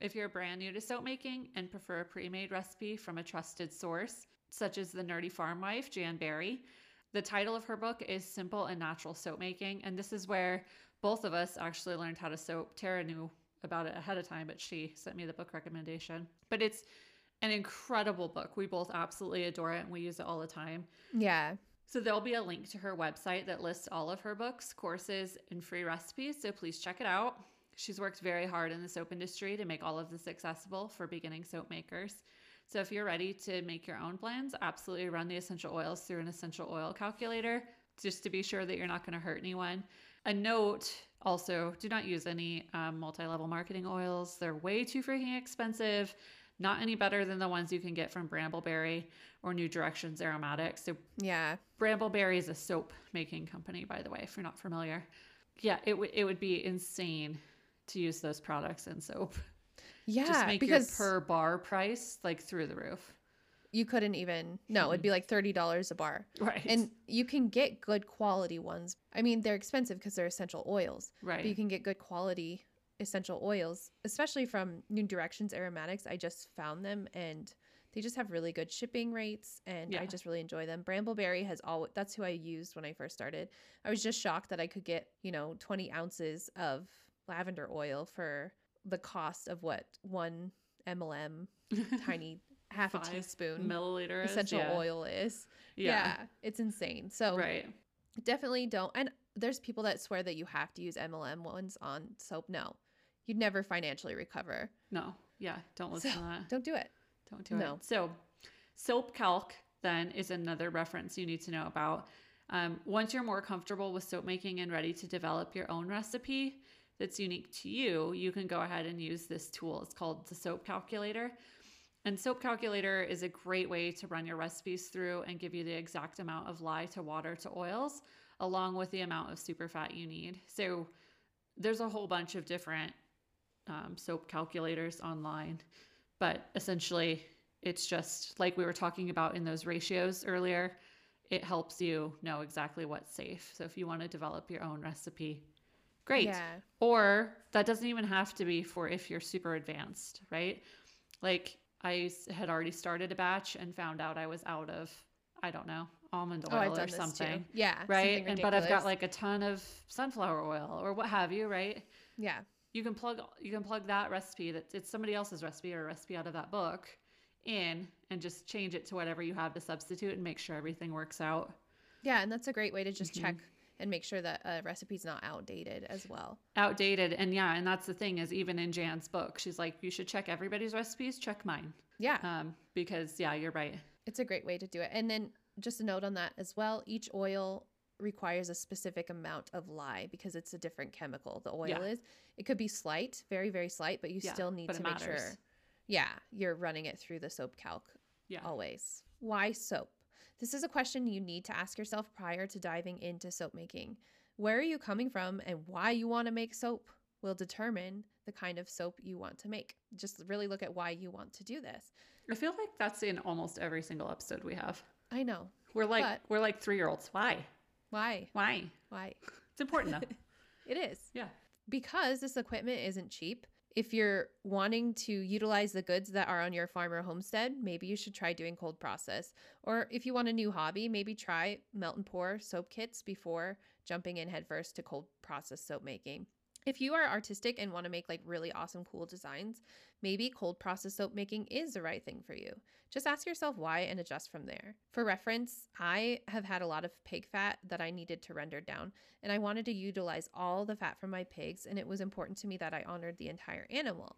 If you're brand new to soap making and prefer a pre made recipe from a trusted source, such as the Nerdy Farm Wife, Jan Berry, the title of her book is Simple and Natural Soap Making. And this is where both of us actually learned how to soap. Tara knew about it ahead of time, but she sent me the book recommendation. But it's An incredible book. We both absolutely adore it and we use it all the time. Yeah. So there'll be a link to her website that lists all of her books, courses, and free recipes. So please check it out. She's worked very hard in the soap industry to make all of this accessible for beginning soap makers. So if you're ready to make your own blends, absolutely run the essential oils through an essential oil calculator just to be sure that you're not going to hurt anyone. A note also do not use any um, multi level marketing oils, they're way too freaking expensive. Not any better than the ones you can get from Brambleberry or New Directions Aromatics. So, Yeah. Brambleberry is a soap making company, by the way, if you're not familiar. Yeah, it, w- it would be insane to use those products in soap. Yeah. Just make because your per bar price like through the roof. you couldn't even, no, it'd be like $30 a bar. Right. And you can get good quality ones. I mean, they're expensive because they're essential oils. right. But you can get good quality essential oils, especially from New Directions Aromatics. I just found them and they just have really good shipping rates and I just really enjoy them. Brambleberry has all that's who I used when I first started. I was just shocked that I could get, you know, 20 ounces of lavender oil for the cost of what one MLM <laughs> tiny half a teaspoon milliliter essential yeah. oil is. Yeah. yeah, it's insane. So Right. definitely don't and there's people that swear that you have to use mlm ones on soap no you'd never financially recover No. Yeah. Don't listen So, to that. don't do it Don't do no. it. So, soap calc then is another reference you need to know about. Um, once you're more comfortable with soap making and ready to develop your own recipe that's unique to you, you can go ahead and use this tool. It's called the Soap Calculator. And Soap Calculator is a great way to run your recipes through and give you the exact amount of lye to water to oils, along with the amount of super fat you need. So there's a whole bunch of different um, soap calculators online, but essentially it's just like we were talking about in those ratios earlier. It helps you know exactly what's safe. So if you want to develop your own recipe, great. yeah Or that doesn't even have to be for if you're super advanced, right? Like I had already started a batch and found out I was out of, I don't know, almond oh i've oil done or something. too yeah Right. something And but I've got like a ton of sunflower oil or what have you, right? yeah You can plug you can plug that recipe that it's somebody else's recipe or a recipe out of that book in and just change it to whatever you have to substitute and make sure everything works out. yeah and that's a great way to just Mhm. check and make sure that a recipe's not outdated as well. Outdated and yeah and that's the thing is even in jan's book she's like you should check everybody's recipes check mine. Yeah. Um because yeah you're right. It's a great way to do it. And then just a note on that as well each oil requires a specific amount of lye because it's a different chemical. The oil Yeah. is it could be slight very very slight but you Yeah, still need to make matters. sure yeah you're running it through the soap calc yeah. always. Why soap? This is a question you need to ask yourself prior to diving into soap making. Where are you coming from and why you want to make soap will determine the kind of soap you want to make. Just really look at why you want to do this. I feel like that's in almost every single episode we have. I know we're like we're like three year olds why why? Why? Why? It's important though. <laughs> It is. Yeah. Because this equipment isn't cheap, if you're wanting to utilize the goods that are on your farm or homestead, maybe you should try doing cold process. Or if you want a new hobby, maybe try melt and pour soap kits before jumping in headfirst to cold process soap making. If you are artistic and want to make like really awesome, cool designs, maybe cold process soap making is the right thing for you. Just ask yourself why and adjust from there. For reference, I have had a lot of pig fat that I needed to render down, and I wanted to utilize all the fat from my pigs, and it was important to me that I honored the entire animal.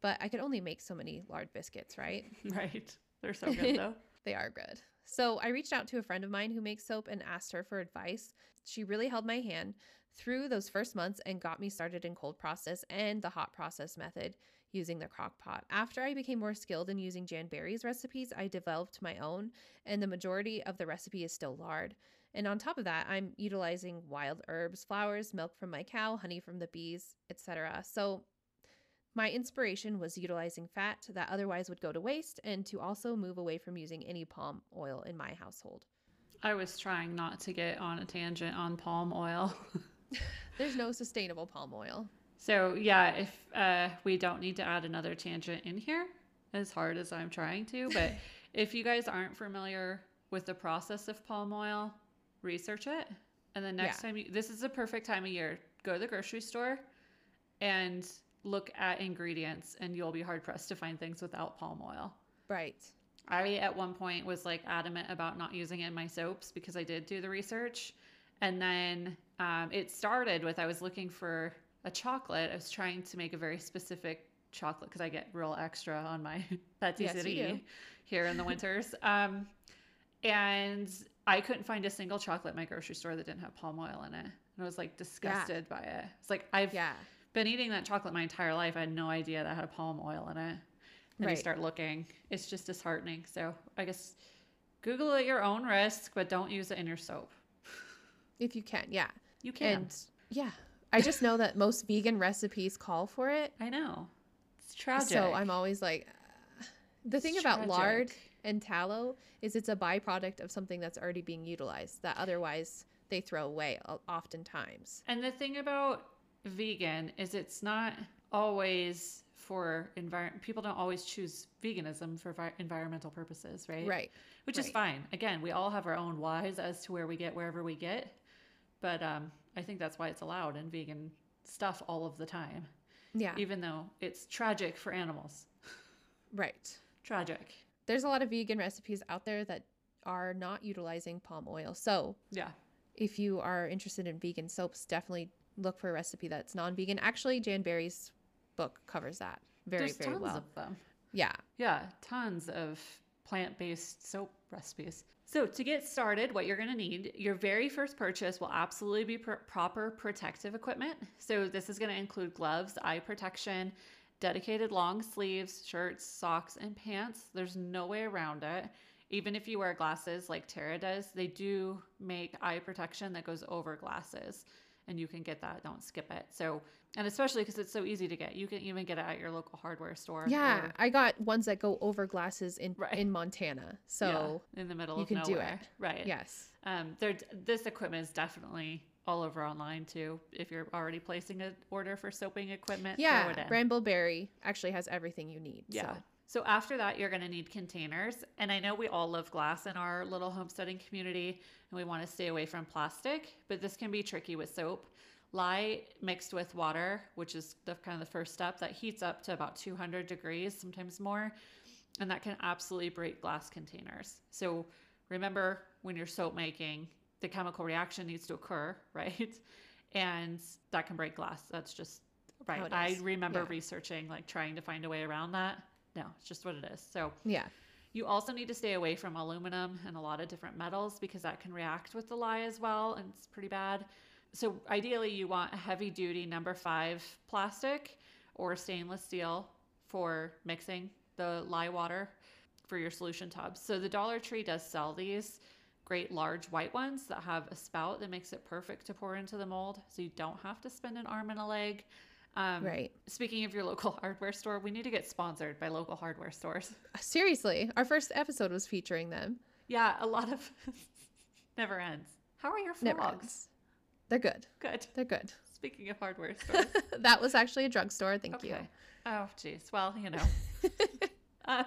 But I could only make so many lard biscuits, right? <laughs> right they're so good though <laughs> They are good. So I reached out to a friend of mine who makes soap and asked her for advice. She really held my hand through those first months and got me started in cold process and the hot process method using the crock pot. After I became more skilled in using Jan Berry's recipes, I developed my own, and the majority of the recipe is still lard. And on top of that, I'm utilizing wild herbs, flowers, milk from my cow, honey from the bees, etc. So my inspiration was utilizing fat that otherwise would go to waste and to also move away from using any palm oil in my household. i was trying not to get on a tangent on palm oil <laughs> <laughs> There's no sustainable palm oil. so yeah if uh we don't need to add another tangent in here as hard as i'm trying to <laughs> but if you guys aren't familiar with the process of palm oil research it and then next Yeah. time you this is the perfect time of year go to the grocery store and look at ingredients and you'll be hard pressed to find things without palm oil Right. I at one point was like adamant about not using it in my soaps because I did do the research. And then um, it started with I was looking for a chocolate. I was trying to make a very specific chocolate because I get real extra on my <laughs> patisserie Yes, here in the winters. <laughs> Um, and I couldn't find a single chocolate in my grocery store that didn't have palm oil in it. And I was like disgusted by it. It's like I've Yeah. been eating that chocolate my entire life. I had no idea that had a palm oil in it. And you start looking, it's just disheartening. So I guess Google at your own risk, but don't use it in your soap. If you can, yeah. You can. And yeah, I just know that most vegan recipes call for it. I know. It's tragic. So I'm always like, uh, the thing It's about lard and tallow is it's a byproduct of something that's already being utilized that otherwise they throw away oftentimes. And the thing about vegan is it's not always for environment. People don't always choose veganism for vi- environmental purposes, right? Right. Which is fine. Again, we all have our own whys as to where we get wherever we get. But um, I think that's why it's allowed in vegan stuff all of the time, Yeah. even though it's tragic for animals. Right. Tragic. There's a lot of vegan recipes out there that are not utilizing palm oil. So Yeah. if you are interested in vegan soaps, definitely look for a recipe that's non-vegan. Actually, Jan Berry's book covers that very, There's very tons well. of them. Yeah. Yeah, tons of plant based soap recipes. So, to get started, what you're going to need, your very first purchase will absolutely be pr- proper protective equipment. So, this is going to include gloves, eye protection, dedicated long sleeves, shirts, socks, and pants. There's no way around it. Even if you wear glasses like Tara does, they do make eye protection that goes over glasses. And you can get that. Don't skip it. So, and especially because it's so easy to get, you can even get it at your local hardware store. Yeah, or- I got ones that go over glasses in Right. in Montana. So, yeah, in the middle you of can do it. Right. yes. Um, there, this equipment is definitely all over online too. If you're already placing an order for soaping equipment, Yeah. Brambleberry actually has everything you need. Yeah. So. So after that, you're going to need containers. And I know we all love glass in our little homesteading community and we want to stay away from plastic, but this can be tricky with soap. Lye mixed with water, which is the kind of the first step, that heats up to about 200 degrees, sometimes more. And that can absolutely break glass containers. So remember when you're soap making, the chemical reaction needs to occur, <laughs> right? And that can break glass. That's just right. I remember Yeah. researching, like trying to find a way around that. No, it's just what it is. So Yeah. you also need to stay away from aluminum and a lot of different metals because that can react with the lye as well, and it's pretty bad. So ideally, you want a heavy duty number five plastic or stainless steel for mixing the lye water for your solution tubs. So the Dollar Tree does sell these great large white ones that have a spout that makes it perfect to pour into the mold, so you don't have to spend an arm and a leg. Um, Right. Speaking of your local <laughs> hardware store, we need to get sponsored by local hardware stores. <laughs> Seriously, our first episode was featuring them. Yeah, a lot of <laughs> never ends. How are your frogs? They're good. Good. They're good. Speaking of hardware stores. that was actually a drugstore. Thank you. Oh, geez. Well, you know. um,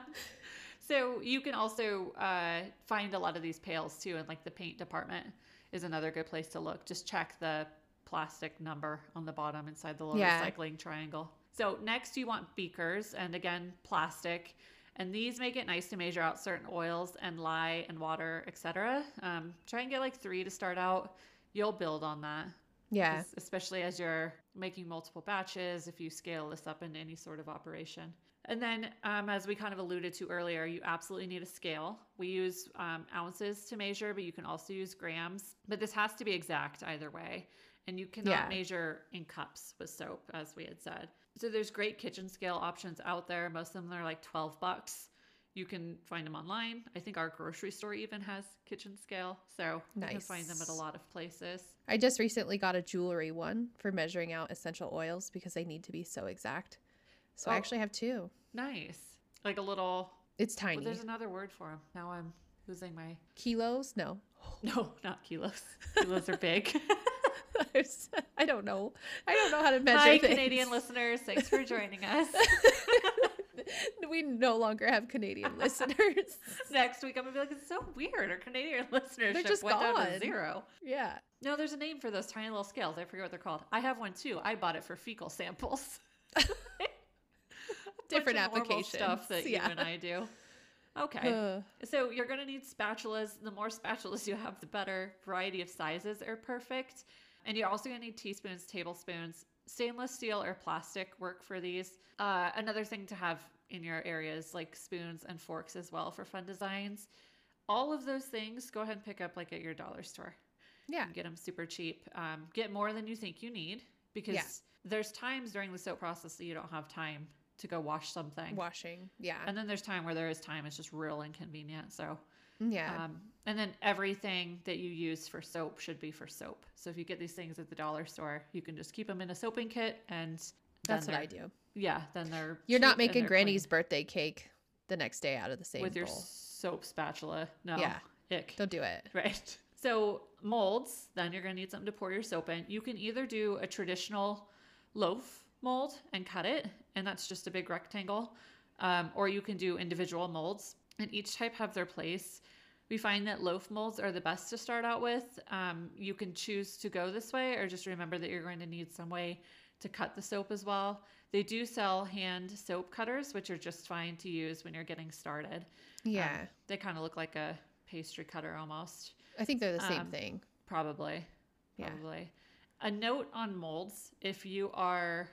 so you can also uh, find a lot of these pails too, and like the paint department is another good place to look. Just check the plastic number on the bottom inside the little Yeah. recycling triangle. So next you want beakers, and again plastic. And these make it nice to measure out certain oils and lye and water, etc. Um, try and get like three to start out. You'll build on that. Yeah. especially as you're making multiple batches if you scale this up into any sort of operation and then um, as we kind of alluded to earlier you absolutely need a scale we use um, ounces to measure but you can also use grams but this has to be exact either way and you cannot Yeah. measure in cups with soap as we had said so there's great kitchen scale options out there most of them are like 12 bucks you can find them online i think our grocery store even has kitchen scale so you can find them at a lot of places I just recently got a jewelry one for measuring out essential oils because they need to be so exact. So I Oh. actually have two. Nice. Like a little. It's Well, tiny. there's another word for them. Now I'm losing my. Kilos? No. <laughs> No, not kilos. <laughs> Kilos are big. <laughs> <laughs> I don't know. I don't know how to measure Hi, things. Canadian listeners. Thanks for joining us. <laughs> we no longer have Canadian listeners. <laughs> Next week, I'm gonna be like, it's so weird. Our Canadian listenership just went down to gone. zero. Yeah. No, there's a name for those tiny little scales. I forget what they're called. I have one too. I bought it for fecal samples. Different Bunch of normal applications. stuff that yeah. you and I do. Okay. Ugh. So you're going to need spatulas. The more spatulas you have, the better. Variety of sizes are perfect. And you're also going to need teaspoons, tablespoons. Stainless steel or plastic work for these. Uh, another thing to have in your areas like spoons and forks as well for fun designs. All of those things, go ahead and pick up like at your dollar store. yeah. Get them super cheap. Um, get more than you think you need because Yeah. there's times during the soap process that you don't have time to go wash something. Washing. Yeah. And then there's time where there is time. It's just real inconvenient. So, yeah. um, and then everything that you use for soap should be for soap. So if you get these things at the dollar store, you can just keep them in a soaping kit, and That's what I do. Yeah, then they're You're not making Granny's clean. birthday cake the next day out of the same with your soap spatula. No, Yeah. ick. Don't do it. <laughs> Right. So molds, then you're going to need something to pour your soap in. You can either do a traditional loaf mold and cut it, and that's just a big rectangle, um, or you can do individual molds, and each type have their place. We find that loaf molds are the best to start out with. Um, you can choose to go this way, or just remember that you're going to need some way to cut the soap as well. They do sell hand soap cutters, which are just fine to use when you're getting started. Um, Yeah. they kind of look like a pastry cutter almost. I think they're the same um, thing. Probably. Yeah. Probably. A note on molds if you are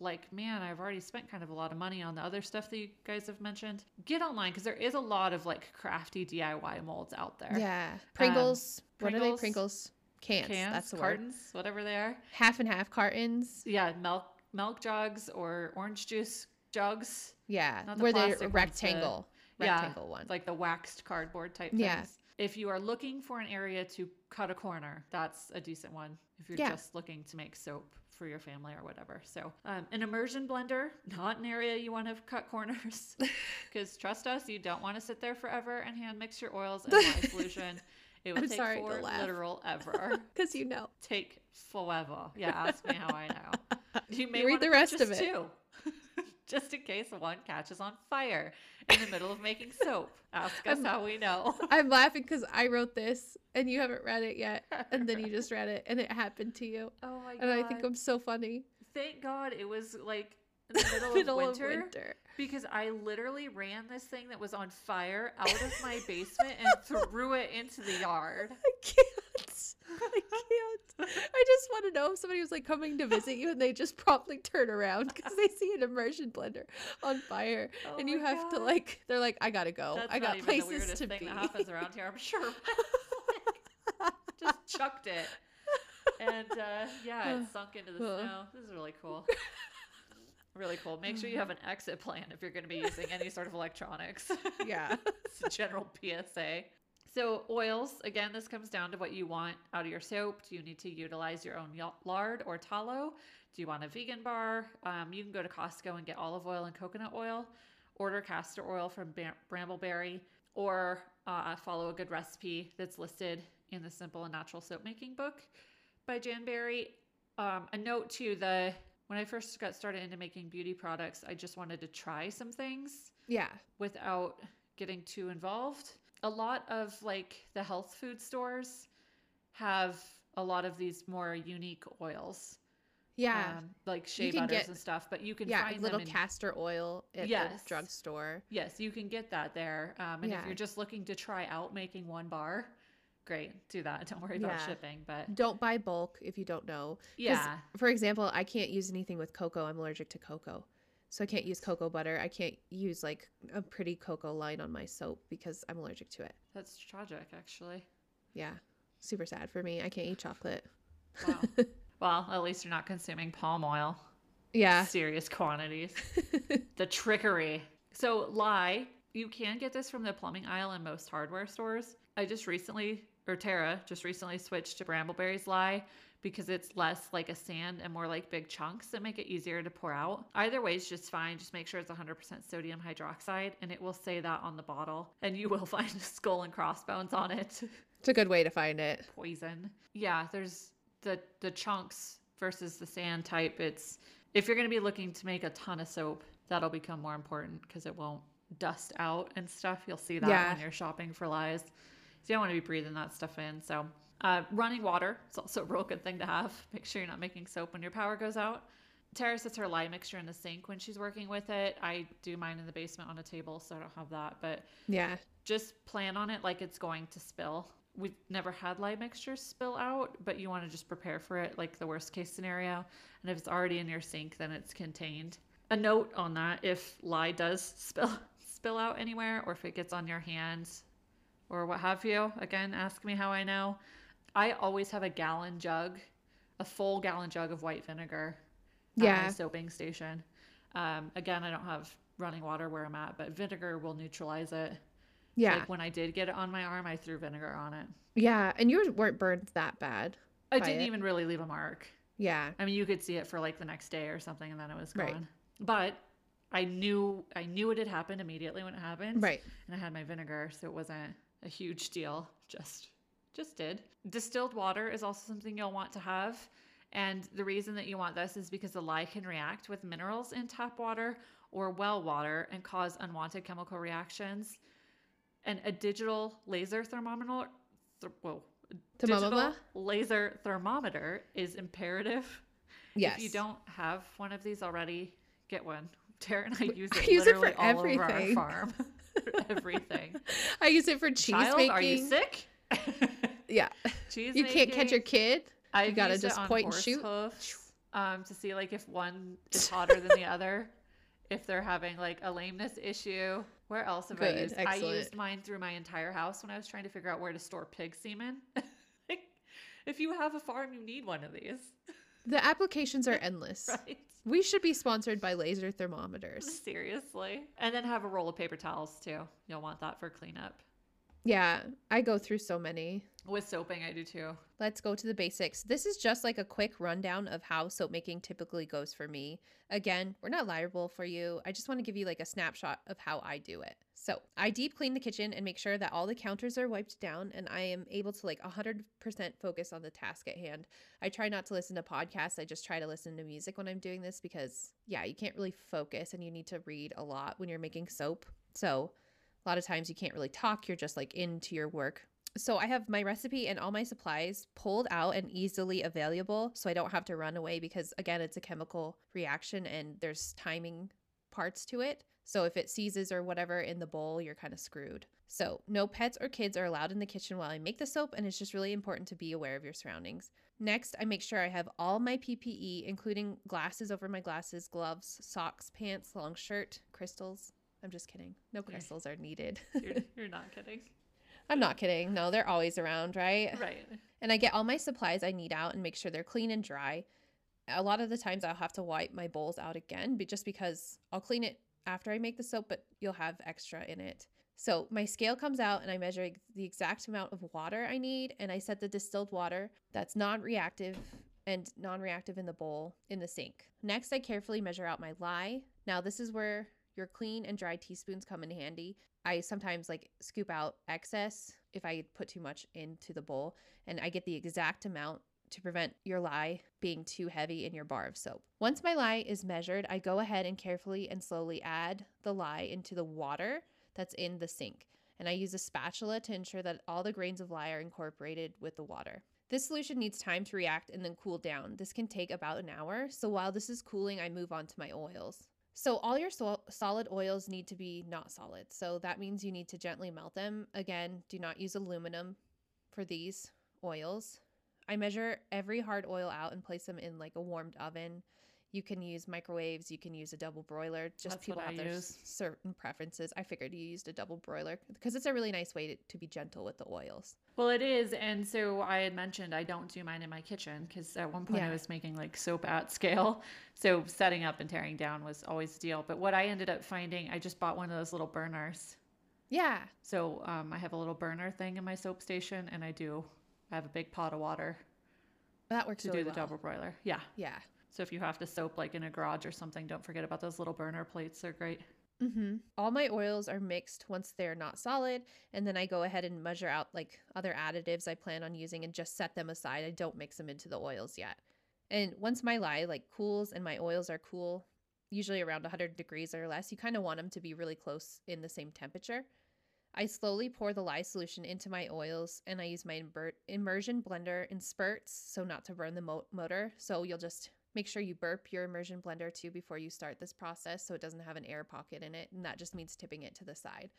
like, man, I've already spent kind of a lot of money on the other stuff that you guys have mentioned, get online because there is a lot of like crafty DIY molds out there. Yeah. Um, Pringles. what are they? Pringles, Pringles. Cans. Cans, That's the word. cartons, whatever they are. Half and half cartons. Yeah, milk milk jugs or orange juice jugs. Yeah. Not the Where they're the- rectangle. rectangle yeah, one. Like the waxed cardboard type things. Yeah. If you are looking for an area to cut a corner, that's a decent one. If you're Yeah. just looking to make soap for your family or whatever. So, um, an immersion blender, not an area you want to cut corners. <laughs> Because trust us, you don't want to sit there forever and hand mix your oils and lye <laughs> solution. It will I'm take sorry laugh. literal ever. <laughs> Because you know. take forever. Yeah, ask me how I know. You may You read the rest of it. two. Just in case one catches on fire in the middle of making soap. Ask us I'm- how we know. <laughs> I'm laughing because I wrote this and you haven't read it yet. And then you <laughs> just read it and it happened to you. Oh my god. And I think I'm so funny. Thank God it was like in the middle, <laughs> Middle of, of winter, winter. because I literally ran this thing that was on fire out of my basement and threw it into the yard. I can't. <laughs> I can't. I just want to know if somebody was like coming to visit you and they just promptly turn around because they see an immersion blender on fire Oh and you have to like they're like I gotta go. That's I not got even places the weirdest to thing be. that happens around here. I'm sure. <laughs> <laughs> Just chucked it, and uh, yeah, it <sighs> sunk into the snow. This is really cool. Really cool. Make sure you have an exit plan if you're going to be using any sort of electronics. yeah. it's a general PSA. So, oils, again, this comes down to what you want out of your soap. Do you need to utilize your own lard or tallow? Do you want a vegan bar? Um, you can go to Costco and get olive oil and coconut oil, order castor oil from Brambleberry, or uh, follow a good recipe that's listed in the Simple and Natural Soap Making book by Jan Berry. Um, a note to the when I first got started into making beauty products, I just wanted to try some things Yeah. without getting too involved. A lot of like the health food stores have a lot of these more unique oils, Yeah. um, like shea butters get- and stuff. But you can yeah. find Little them in, castor oil at Yes. the drugstore. yes, you can get that there. Um, and Yeah. if you're just looking to try out making one bar, great, do that. <laughs> Don't worry about shipping. But Don't buy bulk if you don't know. yeah, For example, I can't use anything with cocoa. I'm allergic to cocoa. So I can't use cocoa butter. I can't use like a pretty cocoa line on my soap because I'm allergic to it. that's tragic, actually. Yeah. Super sad for me. I can't eat chocolate. Wow. <laughs> well, at least you're not consuming palm oil. Yeah. serious quantities. <laughs> the trickery. So, lye, you can get this from the plumbing aisle in most hardware stores. I just recently, or Tara just recently switched to Brambleberry's lye because it's less like a sand and more like big chunks that make it easier to pour out. Either way is just fine. Just make sure it's 100% sodium hydroxide and it will say that on the bottle. And you will <laughs> find a skull and crossbones on it. It's a good way to find it. poison. Yeah, there's the the chunks versus the sand type. It's if you're going to be looking to make a ton of soap, that'll become more important because it won't dust out and stuff. You'll see that Yeah. when you're shopping for lies. So you don't want to be breathing that stuff in. So uh, running water is also a real good thing to have. Make sure you're not making soap when your power goes out. Tara sets her lye mixture in the sink when she's working with it. I do mine in the basement on a table, so I don't have that. But Yeah. just plan on it like it's going to spill. We've never had lye mixtures spill out, but you want to just prepare for it, like the worst case scenario. And if it's already in your sink, then it's contained. A note on that: if lye does <laughs> spill spill out anywhere, or if it gets on your hands, or what have you, again, ask me how I know. I always have a gallon jug, a full gallon jug of white vinegar at Yeah. my soaping station. Um, again, I don't have running water where I'm at, but vinegar will neutralize it. Yeah. Like when I did get it on my arm, I threw vinegar on it. yeah. And yours weren't burned that bad. I didn't it? even really leave a mark. Yeah. I mean, you could see it for like the next day or something, and then it was gone. Right. But I knew I knew it had happened immediately when it happened. Right. And I had my vinegar, so it wasn't a huge deal. Just just did. Distilled water is also something you'll want to have. And the reason that you want this is because the lye can react with minerals in tap water or well water and cause unwanted chemical reactions. And a digital laser thermometer, th- whoa, Thermometer? laser thermometer is imperative. Yes. If you don't have one of these already, get one. Tara and I use I <laughs> it use it for all over everything. our farm. <laughs> <laughs> Everything. I use it for cheese Child, making. are you sick? <laughs> Yeah. cheese You can't catch your kid. I've gotta it just point and shoot. hoofs, um, to see like if one is hotter than the other, if they're having like a lameness issue. Where else have I Good, used? I used mine through my entire house when I was trying to figure out where to store pig semen. <laughs> Like, if you have a farm, you need one of these, The applications are endless. <laughs> right? We should be sponsored by laser thermometers. <laughs> Seriously. And then have a roll of paper towels too. You'll want that for cleanup. Yeah, I go through so many. With soaping, I do too. Let's go to the basics. This is just like a quick rundown of how soap making typically goes for me. Again, we're not liable for you. I just want to give you like a snapshot of how I do it. So, I deep clean the kitchen and make sure that all the counters are wiped down and I am able to like 100% focus on the task at hand. I try not to listen to podcasts. I just try to listen to music when I'm doing this because, yeah, you can't really focus and you need to read a lot when you're making soap. So, a lot of times you can't really talk, you're just like into your work. So I have my recipe and all my supplies pulled out and easily available so I don't have to run away because again it's a chemical reaction and there's timing parts to it. So if it seizes or whatever in the bowl, you're kind of screwed. So no pets or kids are allowed in the kitchen while I make the soap and it's just really important to be aware of your surroundings. Next, I make sure I have all my PPE including glasses over my glasses, gloves, socks, pants, long shirt, crystals. I'm just kidding. No crystals are needed. <laughs> You're, <laughs> you're not kidding. I'm not kidding. No, they're always around, right? Right. And I get all my supplies I need out and make sure they're clean and dry. A lot of the times I'll have to wipe my bowls out again, but just because I'll clean it after I make the soap, but you'll have extra in it. So my scale comes out and I measure the exact amount of water I need and I set the distilled water that's non-reactive and non-reactive in the bowl in the sink. Next, I carefully measure out my lye. Now this is where your clean and dry teaspoons come in handy. I sometimes like scoop out excess if I put too much into the bowl and I get the exact amount to prevent your lye being too heavy in your bar of soap. Once my lye is measured, I go ahead and carefully and slowly add the lye into the water that's in the sink. And I use a spatula to ensure that all the grains of lye are incorporated with the water. This solution needs time to react and then cool down. This can take about an hour. So while this is cooling, I move on to my oils. So all your sol- solid oils need to be not solid. So that means you need to gently melt them. Again, do not use aluminum for these oils. I measure every hard oil out and place them in like a warmed oven. You can use microwaves, you can use a double broiler. Just That's people have their use. certain preferences. I figured you used a double broiler because it's a really nice way to, to be gentle with the oils. Well, it is. And so I had mentioned I don't do mine in my kitchen because at one point I was making like soap at scale. So setting up and tearing down was always a deal. But what I ended up finding, I just bought one of those little burners. Yeah. So um, I have a little burner thing in my soap station and I do, I have a big pot of water That works to really do the well. double broiler. Yeah. Yeah. So if you have to soap like in a garage or something, don't forget about those little burner plates. They're great. Mm-hmm. All my oils are mixed once they're not solid, and then I go ahead and measure out like other additives I plan on using and just set them aside. I don't mix them into the oils yet. And once my lye like cools and my oils are cool, usually around 100 degrees or less, you kind of want them to be really close in the same temperature. I slowly pour the lye solution into my oils and I use my immersion blender in spurts so not to burn the mo- motor. So you'll just Make sure you burp your immersion blender too before you start this process so it doesn't have an air pocket in it. And that just means tipping it to the side.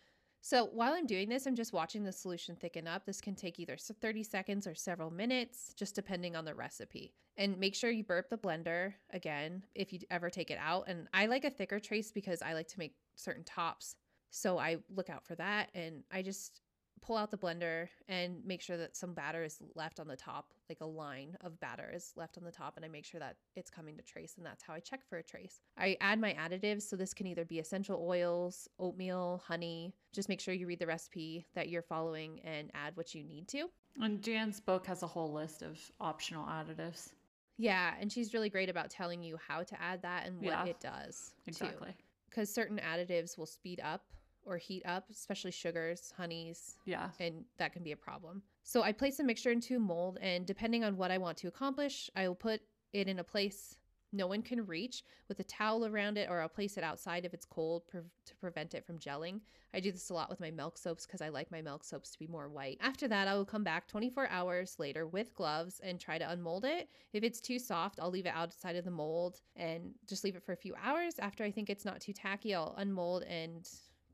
So while I'm doing this, I'm just watching the solution thicken up. This can take either 30 seconds or several minutes, just depending on the recipe. And make sure you burp the blender again if you ever take it out. And I like a thicker trace because I like to make certain tops. So I look out for that. And I just pull out the blender and make sure that some batter is left on the top, like a line of batter is left on the top, and I make sure that it's coming to trace, and that's how I check for a trace. I add my additives, so this can either be essential oils, oatmeal, honey. Just make sure you read the recipe that you're following and add what you need to. And Jan's book has a whole list of optional additives. Yeah, and she's really great about telling you how to add that and what Yeah. it does. Exactly. Because certain additives will speed up or heat up, especially sugars, honeys, Yeah. and that can be a problem. So I place the mixture into a mold, and depending on what I want to accomplish, I will put it in a place no one can reach with a towel around it, or I'll place it outside if it's cold pre- to prevent it from gelling. I do this a lot with my milk soaps because I like my milk soaps to be more white. After that, I will come back 24 hours later with gloves and try to unmold it. If it's too soft, I'll leave it outside of the mold and just leave it for a few hours. After I think it's not too tacky, I'll unmold and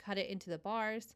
cut it into the bars.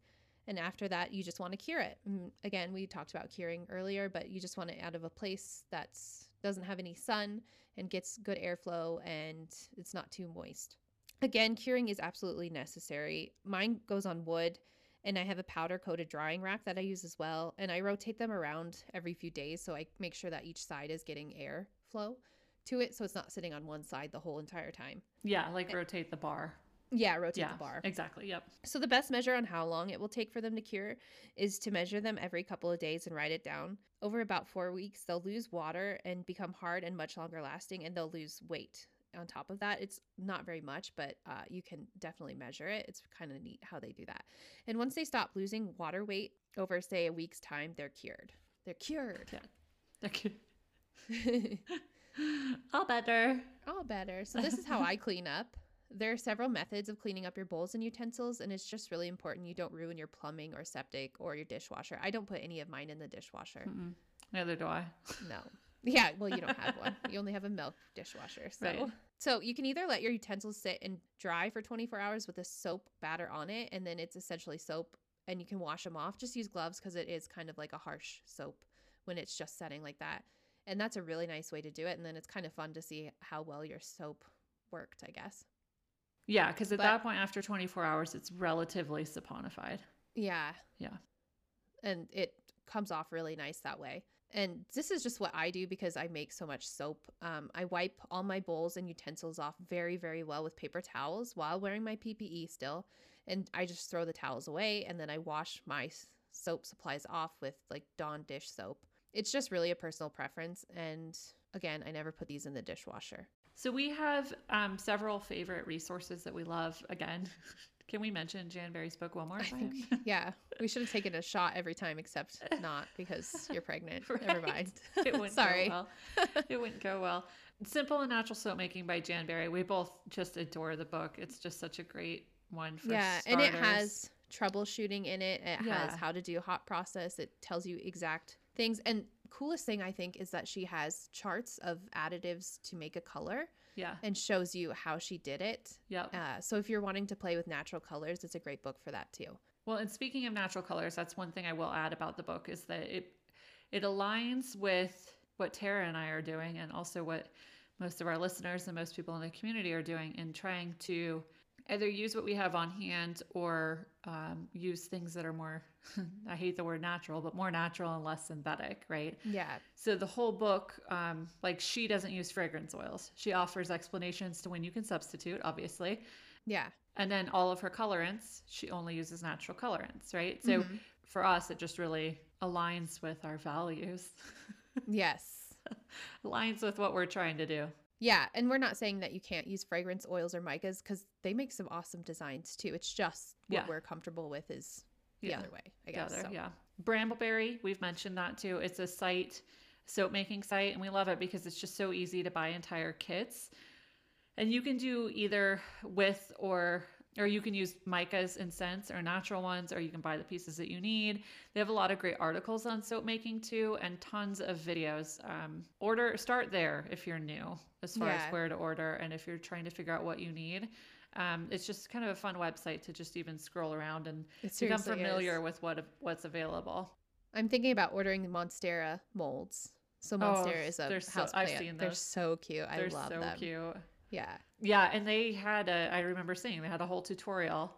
And after that, you just want to cure it. Mm, Again, we talked about curing earlier, but you just want it out of a place that doesn't have any sun and gets good airflow and it's not too moist. Again, curing is absolutely necessary. Mine goes on wood and I have a powder coated drying rack that I use as well. And I rotate them around every few days so I make sure that each side is getting air flow to it so it's not sitting on one side the whole entire time. Yeah, like rotate the bar. Yeah, rotate yeah. the bar. Exactly. Yep. So the best measure on how long it will take for them to cure is to measure them every couple of days and write it down. Over about 4 weeks, they'll lose water and become hard and much longer lasting and they'll lose weight. On top of that, it's not very much, but uh, you can definitely measure it. It's kind of neat how they do that. And once they stop losing water weight over, say, a week's time, they're cured. They're cured. Yeah. Okay. <laughs> All better. All better. So this is how I clean up. There are several methods of cleaning up your bowls and utensils, and it's just really important you don't ruin your plumbing or septic or your dishwasher. I don't put any of mine in the dishwasher. Neither do I. No. Yeah, well, you don't have one. <laughs> You only have a milk dishwasher. So, Right. so you can either let your utensils sit and dry for 24 hours with a soap batter on it, and then it's essentially soap, and you can wash them off. Just use gloves because it is kind of like a harsh soap when it's just setting like that. And that's a really nice way to do it. And then it's kind of fun to see how well your soap worked, I guess. Yeah, because at But- that point, after 24 hours, it's relatively saponified. Yeah. Yeah. and it comes off really nice that way. And this is just what I do because I make so much soap. Um, I wipe all my bowls and utensils off very, very well with paper towels while wearing my PPE still. And I just throw the towels away and then I wash my soap supplies off with like Dawn dish soap. It's just really a personal preference. And again, I never put these in the dishwasher. So we have um, several favorite resources that we love. Again, <laughs> can we mention Jan Berry's book one more time? think, <laughs> yeah, we should have taken a shot every time except not because you're pregnant. <laughs> Never mind. it wouldn't Sorry. go well. It wouldn't go well. Simple and Natural Soap Making by Jan Berry. We both just adore the book. It's just such a great one for yeah starters. and it has troubleshooting in it it Yeah. has how to do a hot process it tells you exact things and coolest thing i think is that she has charts of additives to make a color yeah, and shows you how she did it. Yep. uh, so if you're wanting to play with natural colors it's a great book for that too. Well, and speaking of natural colors, that's one thing I will add about the book is that it it aligns with what Tara and I are doing, and also what most of our listeners and most people in the community are doing in trying to either use what we have on hand or um, use things that are more <laughs> I hate the word natural, but more natural and less synthetic, right? yeah So the whole book, um, like she doesn't use fragrance oils. She offers explanations to when you can substitute, obviously. yeah And then all of her colorants, she only uses natural colorants, right? So for us, it just really aligns with our values, <laughs> yes aligns with what we're trying to do. Yeah and we're not saying that you can't use fragrance oils or micas because they make some awesome designs too it's just what Yeah. we're comfortable with is the Yeah. other way i guess Together, so. yeah. Brambleberry, we've mentioned that too. It's a site, soap making site, and we love it because it's just so easy to buy entire kits. And you can do either with or or you can use micas and scents or natural ones, or you can buy the pieces that you need. They have a lot of great articles on soap making too, and tons of videos. Um, order, start there if you're new as far Yeah. as where to order, and if you're trying to figure out what you need. Um, it's just kind of a fun website to just even scroll around and become familiar is. with what what's available. I'm thinking about ordering the Monstera molds. So Monstera is a they're so- house I've plant. They're so cute. I They're love so them. cute. Yeah. Yeah, and they had a. I remember seeing they had a whole tutorial.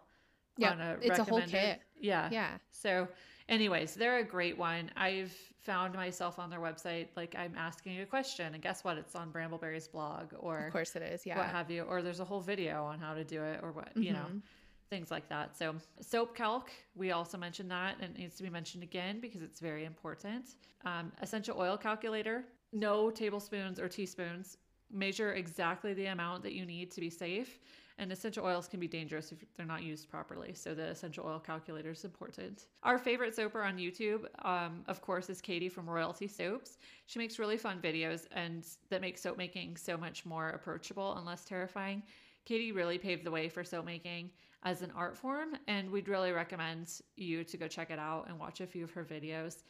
Yeah, on a it's a whole kit. Yeah. Yeah. So, anyways, they're a great one. I've found myself on their website, like I'm asking a question, and guess what? It's on Brambleberry's blog or Of course it is. Yeah. what have you, or there's a whole video on how to do it, or what you know, Mhm. things like that. So, soap calc, we also mentioned that, and it needs to be mentioned again because it's very important. Um, essential oil calculator, no tablespoons or teaspoons. Measure exactly the amount that you need to be safe. And essential oils can be dangerous if they're not used properly. So the essential oil calculator is important. Our favorite soaper on YouTube, um, of course, is Katie from Royalty Soaps. She makes really fun videos and that make soap making so much more approachable and less terrifying. Katie really paved the way for soap making as an art form, and we'd really recommend you to go check it out and watch a few of her videos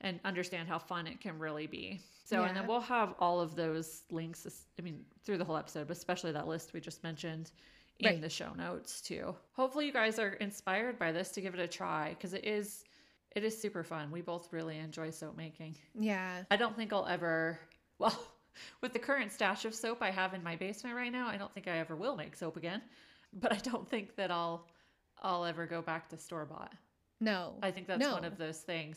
and understand how fun it can really be. So, and then we'll have all of those links, I mean, through the whole episode, but especially that list we just mentioned in Right. the show notes too. Hopefully, you guys are inspired by this to give it a try because it is. It is super fun. We both really enjoy soap making. Yeah. I don't think I'll ever, well, <laughs> with the current stash of soap I have in my basement right now, I don't think I ever will make soap again. But I don't think that I'll I'll ever go back to store bought. No. I think that's one of those things.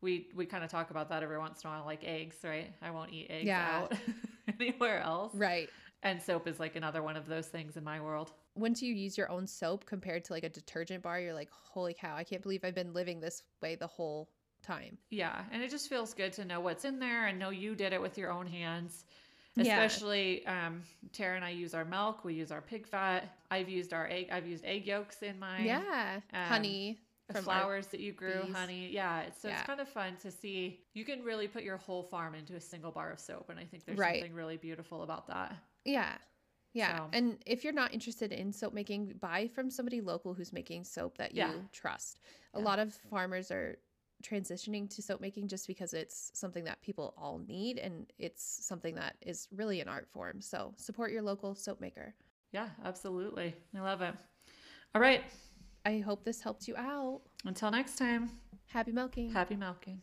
We we kind of talk about that every once in a while, like eggs, right? I won't eat eggs Yeah. out <laughs> anywhere else. right. And soap is like another one of those things in my world. Once you use your own soap compared to like a detergent bar, you're like, holy cow, I can't believe I've been living this way the whole time. Yeah, and it just feels good to know what's in there and know you did it with your own hands. Yeah. Especially um, Tara and I use our milk. We use our pig fat. I've used our egg. I've used egg yolks in my yeah. um, Honey. From flowers that you grew, bees. honey. Yeah, so Yeah. it's kind of fun to see. You can really put your whole farm into a single bar of soap, and I think there's Right. something really beautiful about that. Yeah. Yeah. So- And if you're not interested in soap making, buy from somebody local who's making soap that you Yeah. trust. A Yeah. lot of farmers are transitioning to soap making just because it's something that people all need and it's something that is really an art form. So support your local soap maker. Yeah, absolutely. I love it. All right. I hope this helped you out. Until next time, Happy milking. happy milking.